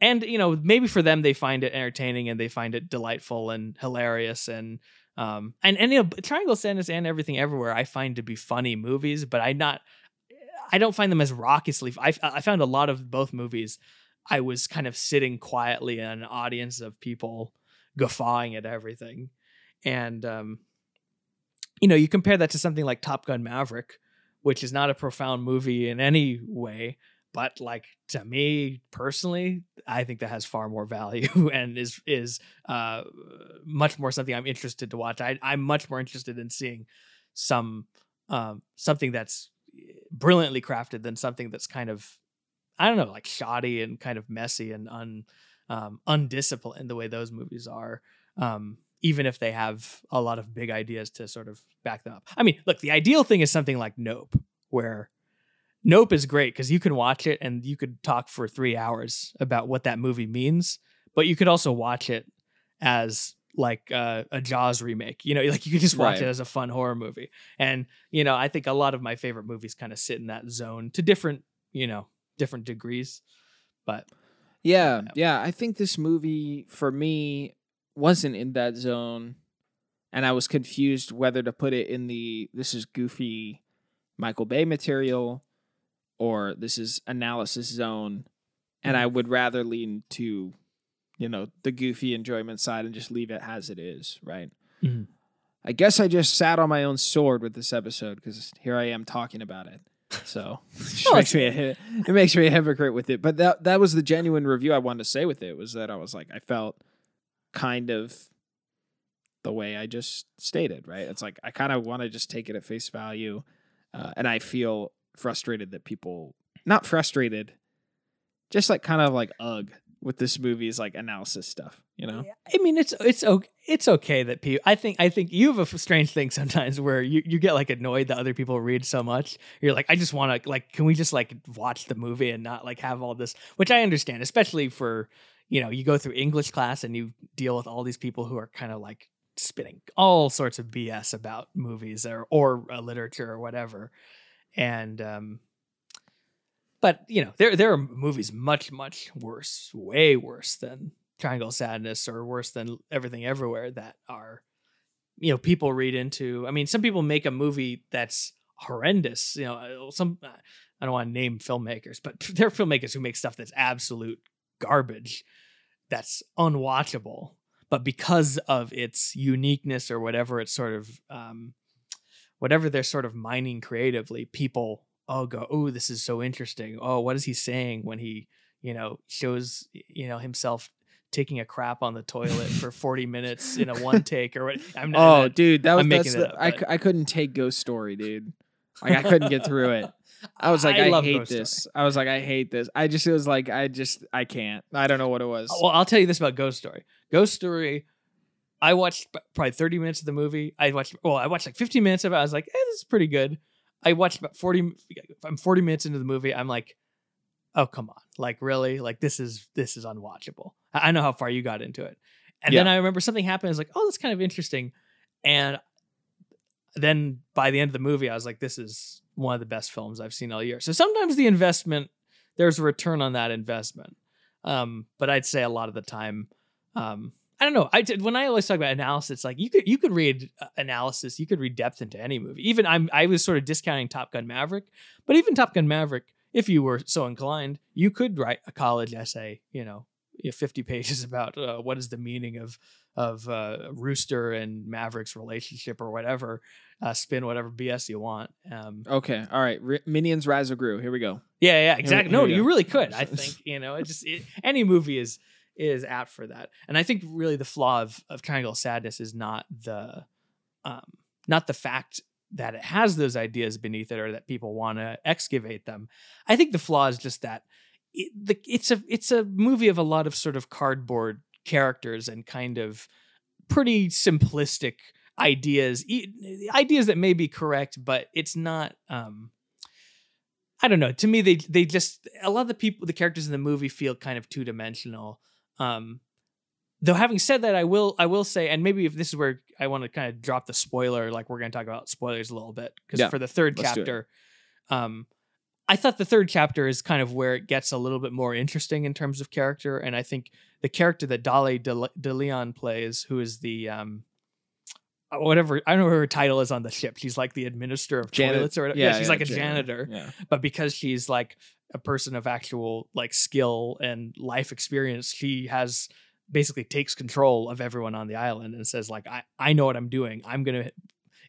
and you know, maybe for them they find it entertaining and they find it delightful and hilarious and um and and you know, Triangle Sadness and Everything Everywhere I find to be funny movies, but I not I don't find them as raucously. I I found a lot of both movies I was kind of sitting quietly in an audience of people guffawing at everything. And um, you know, you compare that to something like Top Gun Maverick, which is not a profound movie in any way, but like to me personally, I think that has far more value and is is uh, much more something I'm interested to watch. I, I'm much more interested in seeing some um, something that's brilliantly crafted than something that's kind of I don't know, like shoddy and kind of messy and un um, undisciplined the way those movies are. Um, even if they have a lot of big ideas to sort of back them up. I mean, look, the ideal thing is something like Nope, where Nope is great because you can watch it and you could talk for three hours about what that movie means, but you could also watch it as like uh, a Jaws remake. You know, like you could just watch right. it as a fun horror movie. And you know, I think a lot of my favorite movies kind of sit in that zone to different, you know, different degrees. But yeah, yeah, I think this movie for me wasn't in that zone and I was confused whether to put it in the this is goofy Michael Bay material or this is analysis zone and I mm-hmm. would rather lean to you know the goofy enjoyment side and just leave it as it is, right? Mm-hmm. I guess I just sat on my own sword with this episode because here I am talking about it. So it makes me a, it makes me a hypocrite with it. But that that was the genuine review I wanted to say with it was that I was like I felt kind of the way I just stated, right? It's like I kind of want to just take it at face value, uh, and I feel frustrated that people not frustrated, just like kind of like ugh with this movie's like analysis stuff. You know, I mean, it's it's okay. It's okay that people. I think I think you have a strange thing sometimes where you, you get like annoyed that other people read so much. You're like, I just want to like, can we just like watch the movie and not like have all this? Which I understand, especially for you know, you go through English class and you deal with all these people who are kind of like spitting all sorts of BS about movies or or uh, literature or whatever, and um, but you know, there there are movies much much worse, way worse than Triangle Sadness or worse than Everything Everywhere that are, you know, people read into. I mean, some people make a movie that's horrendous. You know, uh, some I don't want to name filmmakers, but there are filmmakers who make stuff that's absolute garbage, that's unwatchable. But because of its uniqueness or whatever it's sort of, um, whatever they're sort of mining creatively, people oh go oh this is so interesting. Oh what is he saying when he you know shows you know himself taking a crap on the toilet for 40 minutes in a one take or what? I'm not, oh dude that was that's the, up, I, I couldn't take ghost story dude. Like i couldn't get through it. I was like i, I hate ghost this. Story. i was like i hate this. I just it was like i just i can't. I don't know what it was. Well i'll tell you this about ghost story. Ghost story I watched probably 30 minutes of the movie. I watched, well, I watched like 15 minutes of it. I was like, eh, this is pretty good. I watched about 40 I'm 40 minutes into the movie. I'm like, oh come on. Like really? Like this is this is unwatchable. I, know how far you got into it. And yeah. then I remember something happened. I was like, oh, that's kind of interesting. And then by the end of the movie, I was like, this is one of the best films I've seen all year. So sometimes the investment, there's a return on that investment. Um, but I'd say a lot of the time, um, I don't know. I did when I always talk about analysis, like you could you could read uh, analysis, you could read depth into any movie. Even I'm I was sort of discounting Top Gun Maverick, but even Top Gun Maverick, if you were so inclined, you could write a college essay, you know, 50 pages about uh, what is the meaning of of uh, Rooster and Maverick's relationship or whatever. Uh, spin whatever BS you want. Um, okay, all right. Minions: Rise of Gru. Here we go. Yeah, yeah, exactly. Here, here no, you really could. I think you know. It just it, any movie is is apt for that. And I think really the flaw of, of Triangle Sadness is not the um, not the fact that it has those ideas beneath it or that people want to excavate them. I think the flaw is just that it, the, it's a it's a movie of a lot of sort of cardboard characters and kind of pretty simplistic ideas ideas that may be correct but it's not um I don't know. To me, they they just a lot of the people, the characters in the movie feel kind of two dimensional, um, though having said that, I will I will say, and maybe if this is where I want to kind of drop the spoiler, like we're going to talk about spoilers a little bit because Yeah, for the 3rd let's do it. chapter, um, I thought the third chapter is kind of where it gets a little bit more interesting in terms of character, and I think the character that Dolly De, De Leon plays, who is the um, whatever I don't know her title is on the ship. She's like the administrator of Janet- toilets or whatever. Yeah, she's like a janitor Yeah. but because she's like a person of actual like skill and life experience she has basically takes control of everyone on the island and says like i i know what i'm doing i'm gonna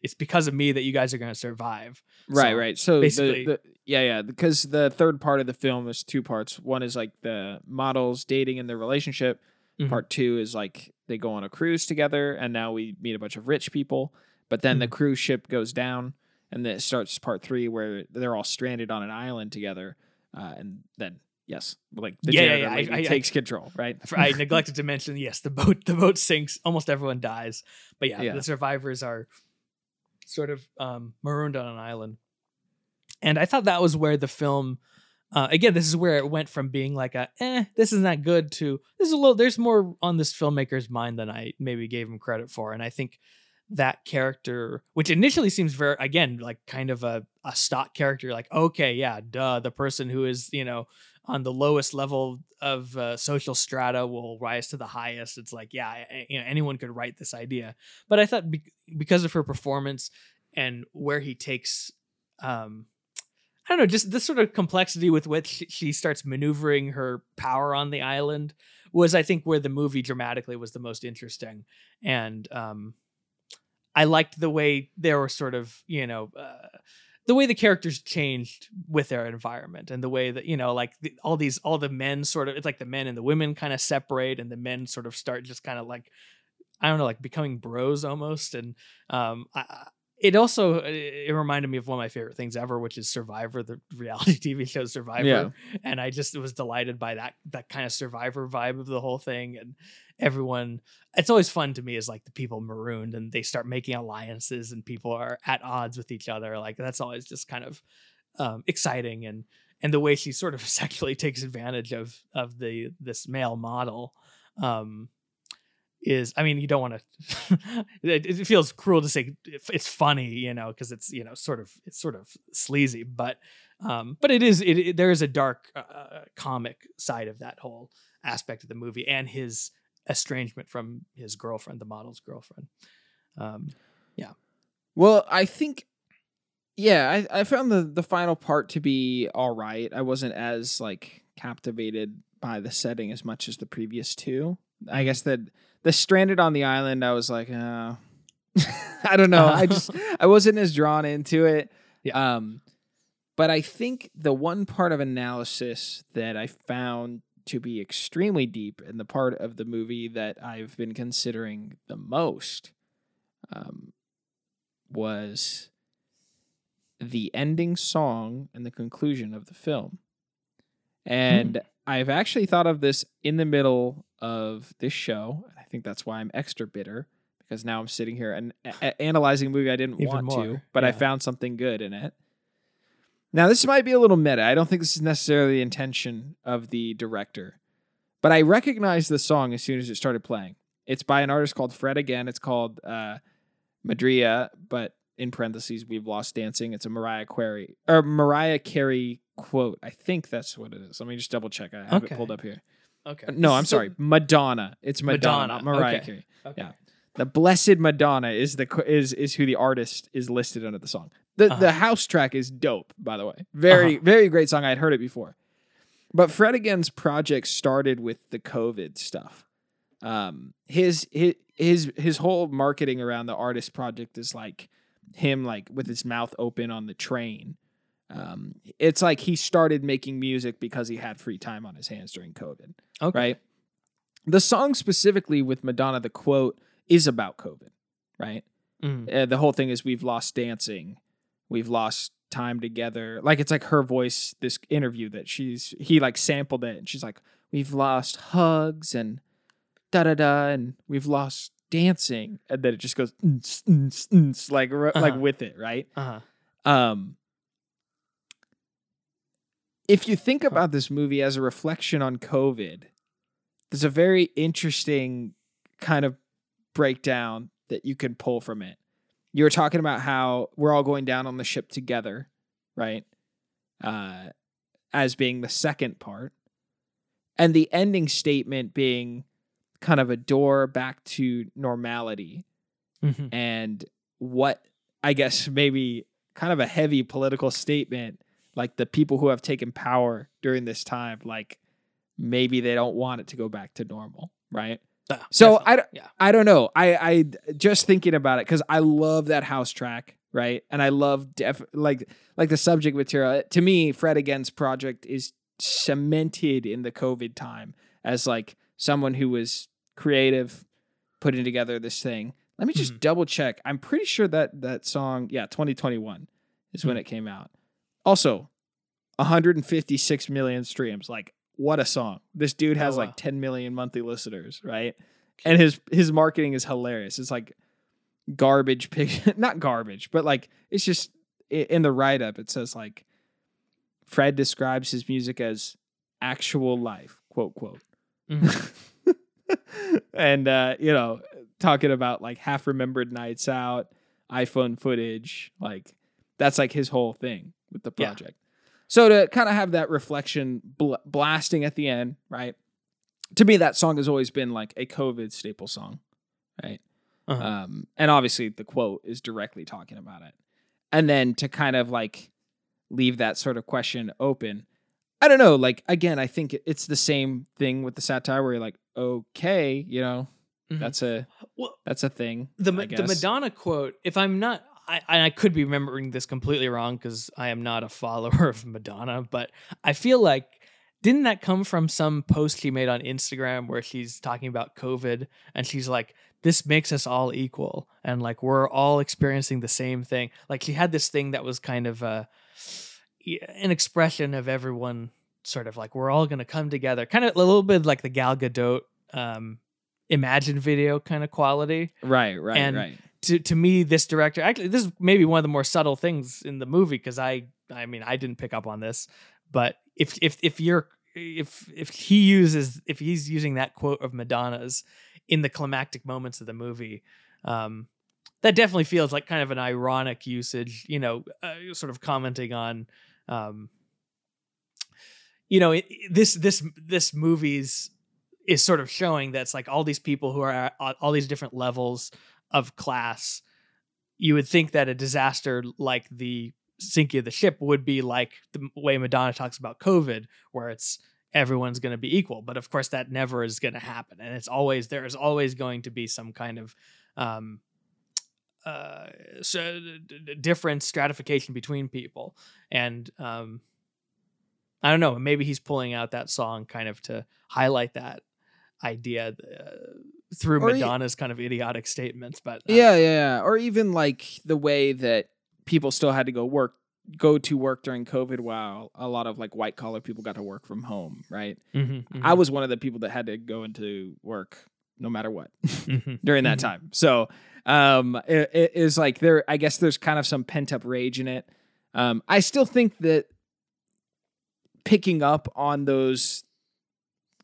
it's because of me that you guys are gonna survive Right, So, right. So basically- the, the yeah, yeah, because the third part of the film is two parts. One is like the models dating and their relationship. Mhm. Part two is like they go on a cruise together, and now we meet a bunch of rich people. But then the Mm-hmm. cruise ship goes down, and then it starts part three where they're all stranded on an island together, uh, and then yes, like the Yeah, yeah, yeah, I- I- I- takes control, right? I neglected to mention yes the boat the boat sinks almost everyone dies but yeah, Yeah. the survivors are sort of um marooned on an island and i thought that was where the film uh, again this is where it went from being like a eh this isn't good to this is a little there's more on this filmmaker's mind than i maybe gave him credit for and i think that character which initially seems very again like kind of a, a stock character like okay yeah duh the person who is you know on the lowest level of uh, social strata will rise to the highest. It's like, yeah, you know, anyone could write this idea. But I thought be- because of her performance and where he takes, um, I don't know, just this sort of complexity with which she- starts maneuvering her power on the island was, I think, where the movie dramatically was the most interesting. And um, I liked the way there were sort of, you know, uh, the way the characters changed with their environment and the way that you know like the, all these all the men sort of it's like the men and the women kind of separate and the men sort of start just kind of like i don't know like becoming bros almost and um I- it also it it reminded me of one of my favorite things ever which is survivor the reality tv show survivor Yeah. and i just was delighted by that that kind of survivor vibe of the whole thing and everyone it's always fun to me is like the people marooned and they start making alliances and people are at odds with each other like that's always just kind of um, exciting and and the way she sort of sexually takes advantage of of the this male model um is i mean you don't want to it, it feels cruel to say it's funny you know because it's you know sort of it's sort of sleazy but um but it is it, it- there is a dark uh, uh, comic side of that whole aspect of the movie and his estrangement from his girlfriend the model's girlfriend um yeah Well, I think, yeah, I, I found the the final part to be all right. I wasn't as like captivated by the setting as much as the previous two. I guess that the stranded on the island, I was like, uh, I don't know. I just I wasn't as drawn into it. Yeah. Um, but I think the one part of analysis that I found to be extremely deep and the part of the movie that I've been considering the most um, was the ending song and the conclusion of the film. And I've actually thought of this in the middle of this show. I think that's why I'm extra bitter because now I'm sitting here and a- analyzing a movie I didn't Even want to, more, but I found something good in it. Now, this might be a little meta. I don't think this is necessarily the intention of the director, but I recognized the song as soon as it started playing. It's by an artist called Fred again. It's called uh, Marea, but in parentheses, we've lost dancing. It's a Mariah Carey or Mariah Carey quote. I think that's what it is. Let me just double check. I have Okay. it pulled up here. Okay No, I'm So- sorry, Madonna. It's Madonna, Madonna, Mariah okay. Carey. okay. Yeah. The Blessed Madonna is the is is who the artist is listed under the song. The Uh-huh. the house track is dope, by the way. Very Uh-huh. very great song. I'd heard it before. But Fred again's project started with the COVID stuff. Um, his his his his whole marketing around the artist project is like him like with his mouth open on the train. Um, it's like he started making music because he had free time on his hands during COVID okay right? The song specifically with Madonna, the quote is about COVID, right? Mhm. Uh, the whole thing is we've lost dancing, we've lost time together. Like it's like her voice. This interview that she's he like sampled it, and she's like, we've lost hugs and da da da, and we've lost dancing, and then it just goes like like Uh-huh. with it, right? uh-huh Um, if you think about this movie as a reflection on COVID, there's a very interesting kind of breakdown that you can pull from it. You were talking about how we're all going down on the ship together, right? Uh, as being the second part. And the ending statement being kind of a door back to normality Mhm. and what I guess maybe kind of a heavy political statement like the people who have taken power during this time like maybe they don't want it to go back to normal right Ah, so definitely. I, don't- yeah. I don't know i i just thinking about it because i love that house track right and i love def like like the subject material to me fred again's project is cemented in the covid time as like someone who was creative putting together this thing let me just Mhm. double check i'm pretty sure that that song yeah 2021 is Hmm. when it came out also 156 million streams. Like what a song. This dude has Oh, wow. like 10 million monthly listeners right? And his his marketing is hilarious. It's like garbage pic not garbage but like it's just in the write-up it says like fred describes his music as actual life quote quote. Mhm. and uh you know talking about like half remembered nights out iphone footage like that's like his whole thing with the Yeah. project so to kind of have that reflection bl- blasting at the end right to me that song has always been like a covid staple song right Uh-huh. um and obviously the quote is directly talking about it and then to kind of like leave that sort of question open i don't know like again i think it's the same thing with the satire where you're like okay you know Mhm. that's a Well, that's a thing the the. Madonna quote. If I'm not, I I I could be remembering this completely wrong because I am not a follower of Madonna, but I feel like didn't that come from some post she made on Instagram where she's talking about COVID and she's like, "This makes us all equal," and like we're all experiencing the same thing. Like she had this thing that was kind of uh, an expression of everyone sort of like we're all gonna come together, kind of a little bit like the Gal Gadot. Um, Imagine video kind of quality right right And- right to to me this director actually this is maybe one of the more subtle things in the movie because i i mean i didn't pick up on this but if if if you're if if he uses if he's using that quote of madonna's in the climactic moments of the movie um that definitely feels like kind of an ironic usage you know uh, sort of commenting on um you know it, this this this movie's is sort of showing that's like all these people who are at all these different levels of class you would think that a disaster like the sinking of the ship would be like the way madonna talks about covid where it's everyone's going to be equal but of course that never is going to happen and it's always there is always going to be some kind of um uh so d- different stratification between people and um i don't know maybe he's pulling out that song kind of to highlight that idea uh, through Or e- madonna's kind of idiotic statements but yeah, yeah yeah or even like the way that people still had to go work go to work during covid while a lot of like white collar people got to work from home right mhm, i was one of the people that had to go into work no matter what mhm, during that mhm. time. So um it, it is like there I guess there's kind of some pent up rage in it. Um I still think that picking up on those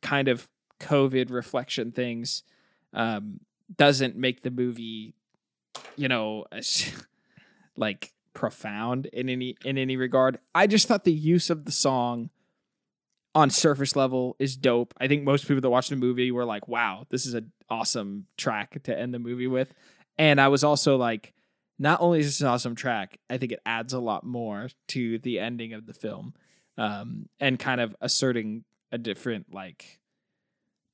kind of COVID reflection things um doesn't make the movie, you know, like profound in any in any regard. I just thought the use of the song on surface level is dope. I think most people that watched the movie were like, "Wow, this is an awesome track to end the movie with." And I was also like, not only is this an awesome track, I think it adds a lot more to the ending of the film, um, and kind of asserting a different like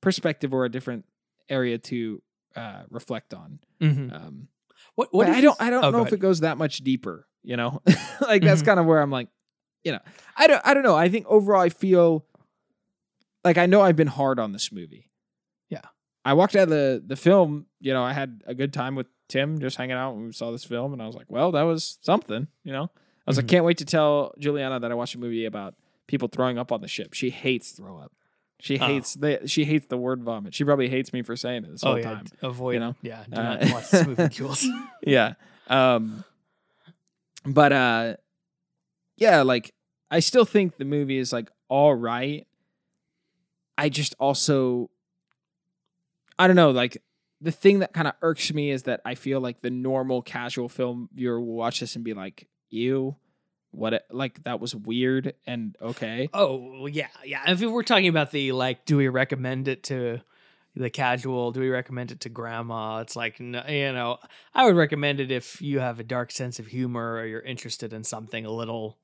perspective or a different area to uh, reflect on. Mhm. Um, what what I don't I don't oh, know if it goes that much deeper, you know? like that's Mhm. kind of where I'm like, you know, I don't I don't know. I think overall I feel like I know I've been hard on this movie. Yeah. I walked out of the the film, you know, I had a good time with Tim just hanging out when we saw this film and I was like, well, that was something, you know? I was like, Mhm. can't wait to tell Juliana that I watched a movie about people throwing up on the ship. She hates throw up. She Oh. hates the she hates the word vomit. She probably hates me for saying it this oh whole yeah time. avoid know? yeah do Uh, not watch this movie Jules yeah. Um but uh yeah, like I still think the movie is like all right. I just also I don't know, like the thing that kind of irks me is that I feel like the normal casual film viewer will watch this and be like, "Ew, what? Like that was weird and okay." Oh yeah, yeah. If we're talking about the like, do we recommend it to the casual? Do we recommend it to grandma? It's like, you know, I would recommend it if you have a dark sense of humor or you're interested in something a little,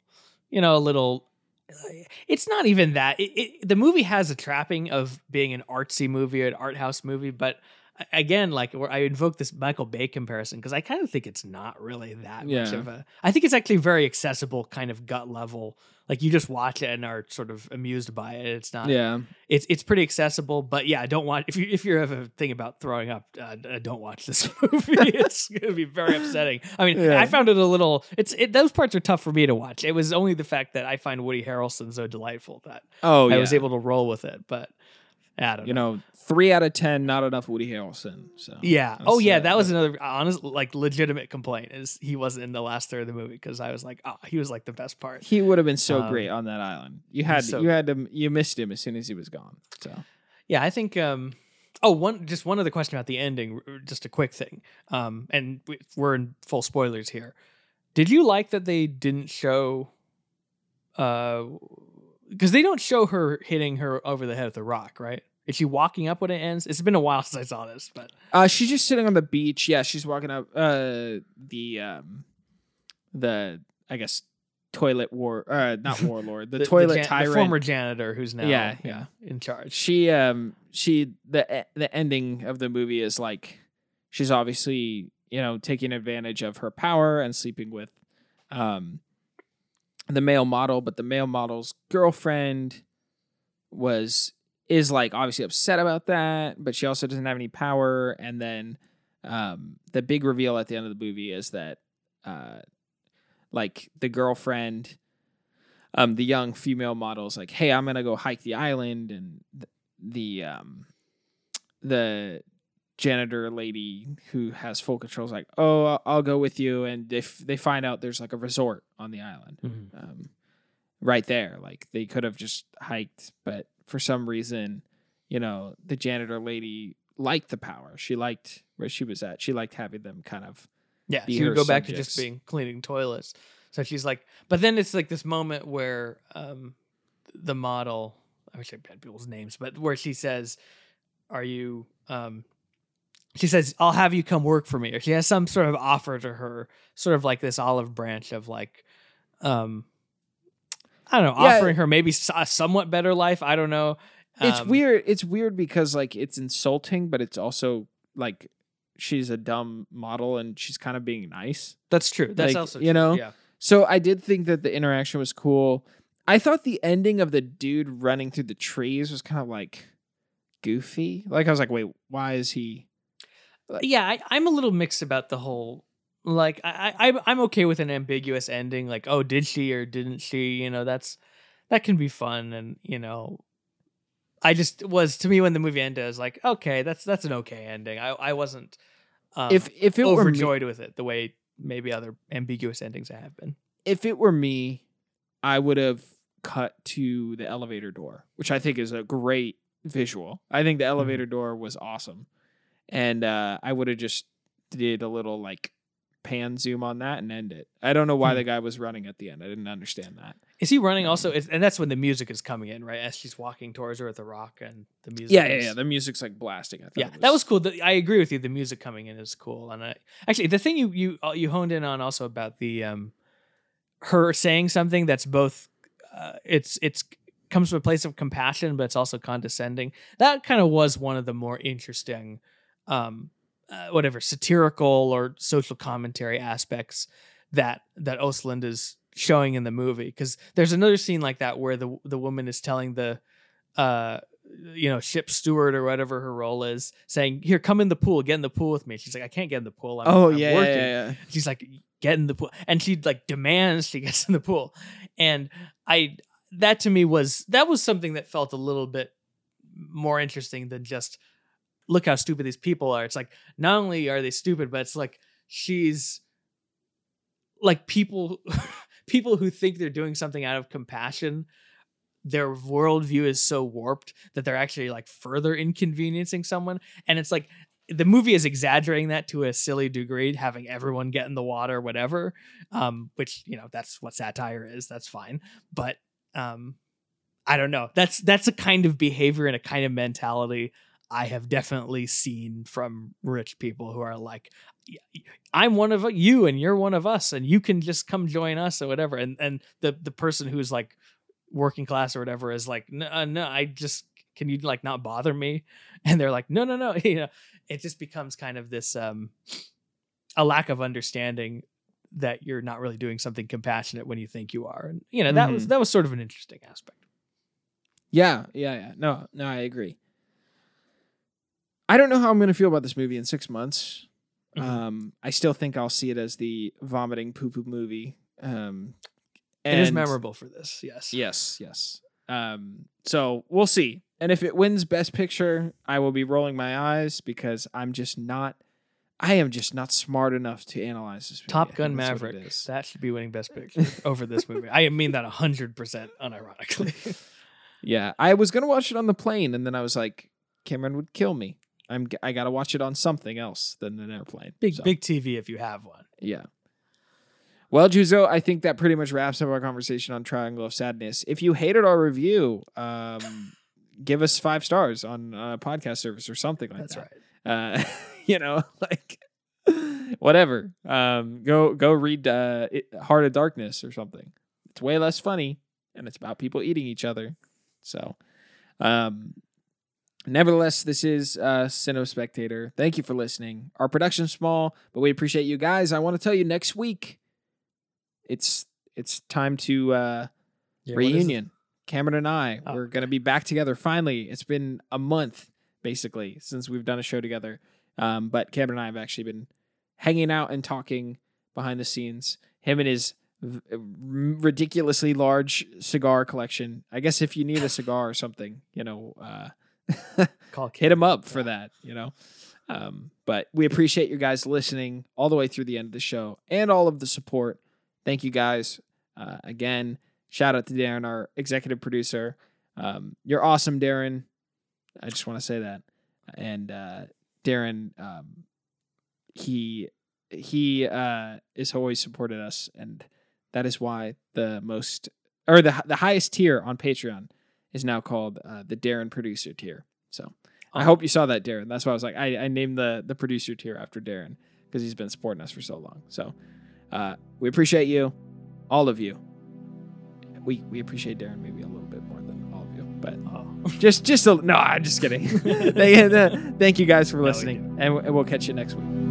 you know, a little. Eh, it's not even that. It, it, the movie has a trapping of being an artsy movie, an art house movie, but again, like where I invoke this Michael Bay comparison because I kind of think it's not really that Yeah. much of a. I think it's actually very accessible, kind of gut level. Like you just watch it and are sort of amused by it. It's not. Yeah, It's it's pretty accessible, but yeah, don't watch if you if you have a thing about throwing up, uh, uh, don't watch this movie. it's gonna be very upsetting. I mean, Yeah. I found it a little. It's it, those parts are tough for me to watch. It was only the fact that I find Woody Harrelson so delightful that Oh I yeah. was able to roll with it. But I don't you know. know, three out of ten, not enough Woody Harrelson. So Yeah. Oh, yeah. That was another honest, like, legitimate complaint is he wasn't in the last third of the movie because I was like, oh, he was like the best part. He would have been so Um, great on that island. You had so you had to you missed him as soon as he was gone. So Yeah, I think. um Oh, one just one other question about the ending. Just a quick thing. Um, and we- we're in full spoilers here. Did you like that they didn't show? Uh, because they don't show her hitting her over the head with a rock, right? Is she walking up when it ends? It's been a while since I saw this, but uh, she's just sitting on the beach. Yeah, she's walking up uh, the um, the I guess toilet war uh not warlord the, toilet jan- tyrant. former janitor who's now Yeah, yeah in charge. she um she the the ending of the movie is like she's obviously you know taking advantage of her power and sleeping with um the male model but the male model's girlfriend was is like obviously upset about that but she also doesn't have any power. And then um the big reveal at the end of the movie is that uh like the girlfriend um the young female model is like hey i'm gonna go hike the island and th- the um the janitor lady who has full control is like oh I'll, I'll go with you. And if they find out there's like a resort on the island um right there like they could have just hiked. But for some reason you know the janitor lady liked the power. She liked where she was at. She liked having them kind of Yeah, she would go back to just being cleaning toilets. So she's like, but then it's like this moment where um, the model, I wish I had people's names, but where she says, "Are you?" Um, she says, "I'll have you come work for me," or she has some sort of offer to her, sort of like this olive branch of like, um, I don't know, Yeah. offering her maybe a somewhat better life. I don't know. it's Um, weird it's weird because like it's insulting but it's also like she's a dumb model and she's kind of being nice That's true. That's like, also you know, Yeah. So I did think that the interaction was cool. I thought the ending of the dude running through the trees was kind of like goofy. Like I was like, wait, why is he? Yeah I, i'm a little mixed about the whole like I, I I'm- i'm okay with an ambiguous ending like oh did she or didn't she you know that's that can be fun and you know i just was to me when the movie ended i was like okay that's that's an okay ending i i wasn't um, if if it were me, overjoyed with it the way maybe other ambiguous endings have been if it were me, I would have cut to the elevator door, which I think is a great visual. I think the Mm-hmm. elevator door was awesome, and uh, I would have just did a little like pan zoom on that and end it. I don't know why Hmm. the guy was running at the end. I didn't understand that. is he running also and that's when the music is coming in right as she's walking towards her with the rock and the music Yeah, yeah, is- yeah. The music's like blasting. I yeah, it that was cool. The, I agree with you. The music coming in is cool, and I actually the thing you you uh, you honed in on also about the um her saying something that's both uh, it's it's comes from a place of compassion, but it's also condescending. That kind of was one of the more interesting, um, uh, whatever satirical or social commentary aspects that that Östlund is showing in the movie. Because there's another scene like that where the the woman is telling the uh you know, ship steward or whatever her role is, saying, "Here, come in the pool. Get in the pool with me." She's like, "I can't get in the pool. I'm, Oh I'm yeah, working." yeah, yeah. She's like, "Get in the pool," and she like demands she gets in the pool. And I, that to me was that was something that felt a little bit more interesting than just look how stupid these people are. It's like not only are they stupid, but it's like she's like people people who think they're doing something out of compassion their worldview is so warped that they're actually like further inconveniencing someone and it's like the movie is exaggerating that to a silly degree, having everyone get in the water, whatever. Um, which you know that's what satire is. That's fine, but um, I don't know. That's that's a kind of behavior and a kind of mentality I have definitely seen from rich people who are like, I'm one of you and you're one of us, and you can just come join us or whatever. And and the the person who's like working class or whatever is like, no, uh, no, I just can you like not bother me? And they're like, no, no, no. You know, it just becomes kind of this um a lack of understanding that you're not really doing something compassionate when you think you are. And you know, that mm-hmm. was that was sort of an interesting aspect. Yeah, yeah, yeah. No, no, I agree. I don't know how I'm going to feel about this movie in six months. Mm-hmm. Um, I still think I'll see it as the vomiting poo poo movie. Um, it is memorable for this. Yes. Yes. Yes. Um, so we'll see. And if it wins Best Picture, I will be rolling my eyes because I'm just not. I am just not smart enough to analyze this movie. Top Gun Maverick. That should be winning Best Picture over this movie. I mean that hundred percent unironically. yeah, I was gonna watch it on the plane, and then I was like, Cameron would kill me. I'm I gotta watch it on something else than an airplane. Big so. big TV if you have one. Yeah. Well, Juzo, I think that pretty much wraps up our conversation on Triangle of Sadness. If you hated our review, um, give us five stars on a podcast service or something like That's that. That's right. Uh, you know, like whatever. Um, go go read uh, Heart of Darkness or something. It's way less funny, and it's about people eating each other. So, um, Nevertheless, this is uh, Cinema Spectator. Thank you for listening. Our production's small, but we appreciate you guys. I want to tell you next week, it's it's time to uh, yeah, reunion. Cameron and I, oh, we're gonna be back together finally. It's been a month basically since we've done a show together. Um, but Cameron and I have actually been hanging out and talking behind the scenes. Him and his v- ridiculously large cigar collection. I guess if you need a cigar or something, you know. Uh, Call hit him up for that, you know. Um, but we appreciate you guys listening all the way through the end of the show and all of the support. Thank you guys uh, again. Shout out to Darren, our executive producer. Um, you're awesome, Darren. I just want to say that. And uh, Darren, um, he he uh, is always supported us, and that is why the most or the the highest tier on Patreon is now called uh, the Darren producer tier. So I hope you saw that, Darren. That's why I was like, I, I named the the producer tier after Darren because he's been supporting us for so long. So uh, we appreciate you, all of you. We we appreciate Darren maybe a little bit more than all of you, but oh. just just a, no, I'm just kidding. thank, thank you guys for listening, no, and we'll catch you next week.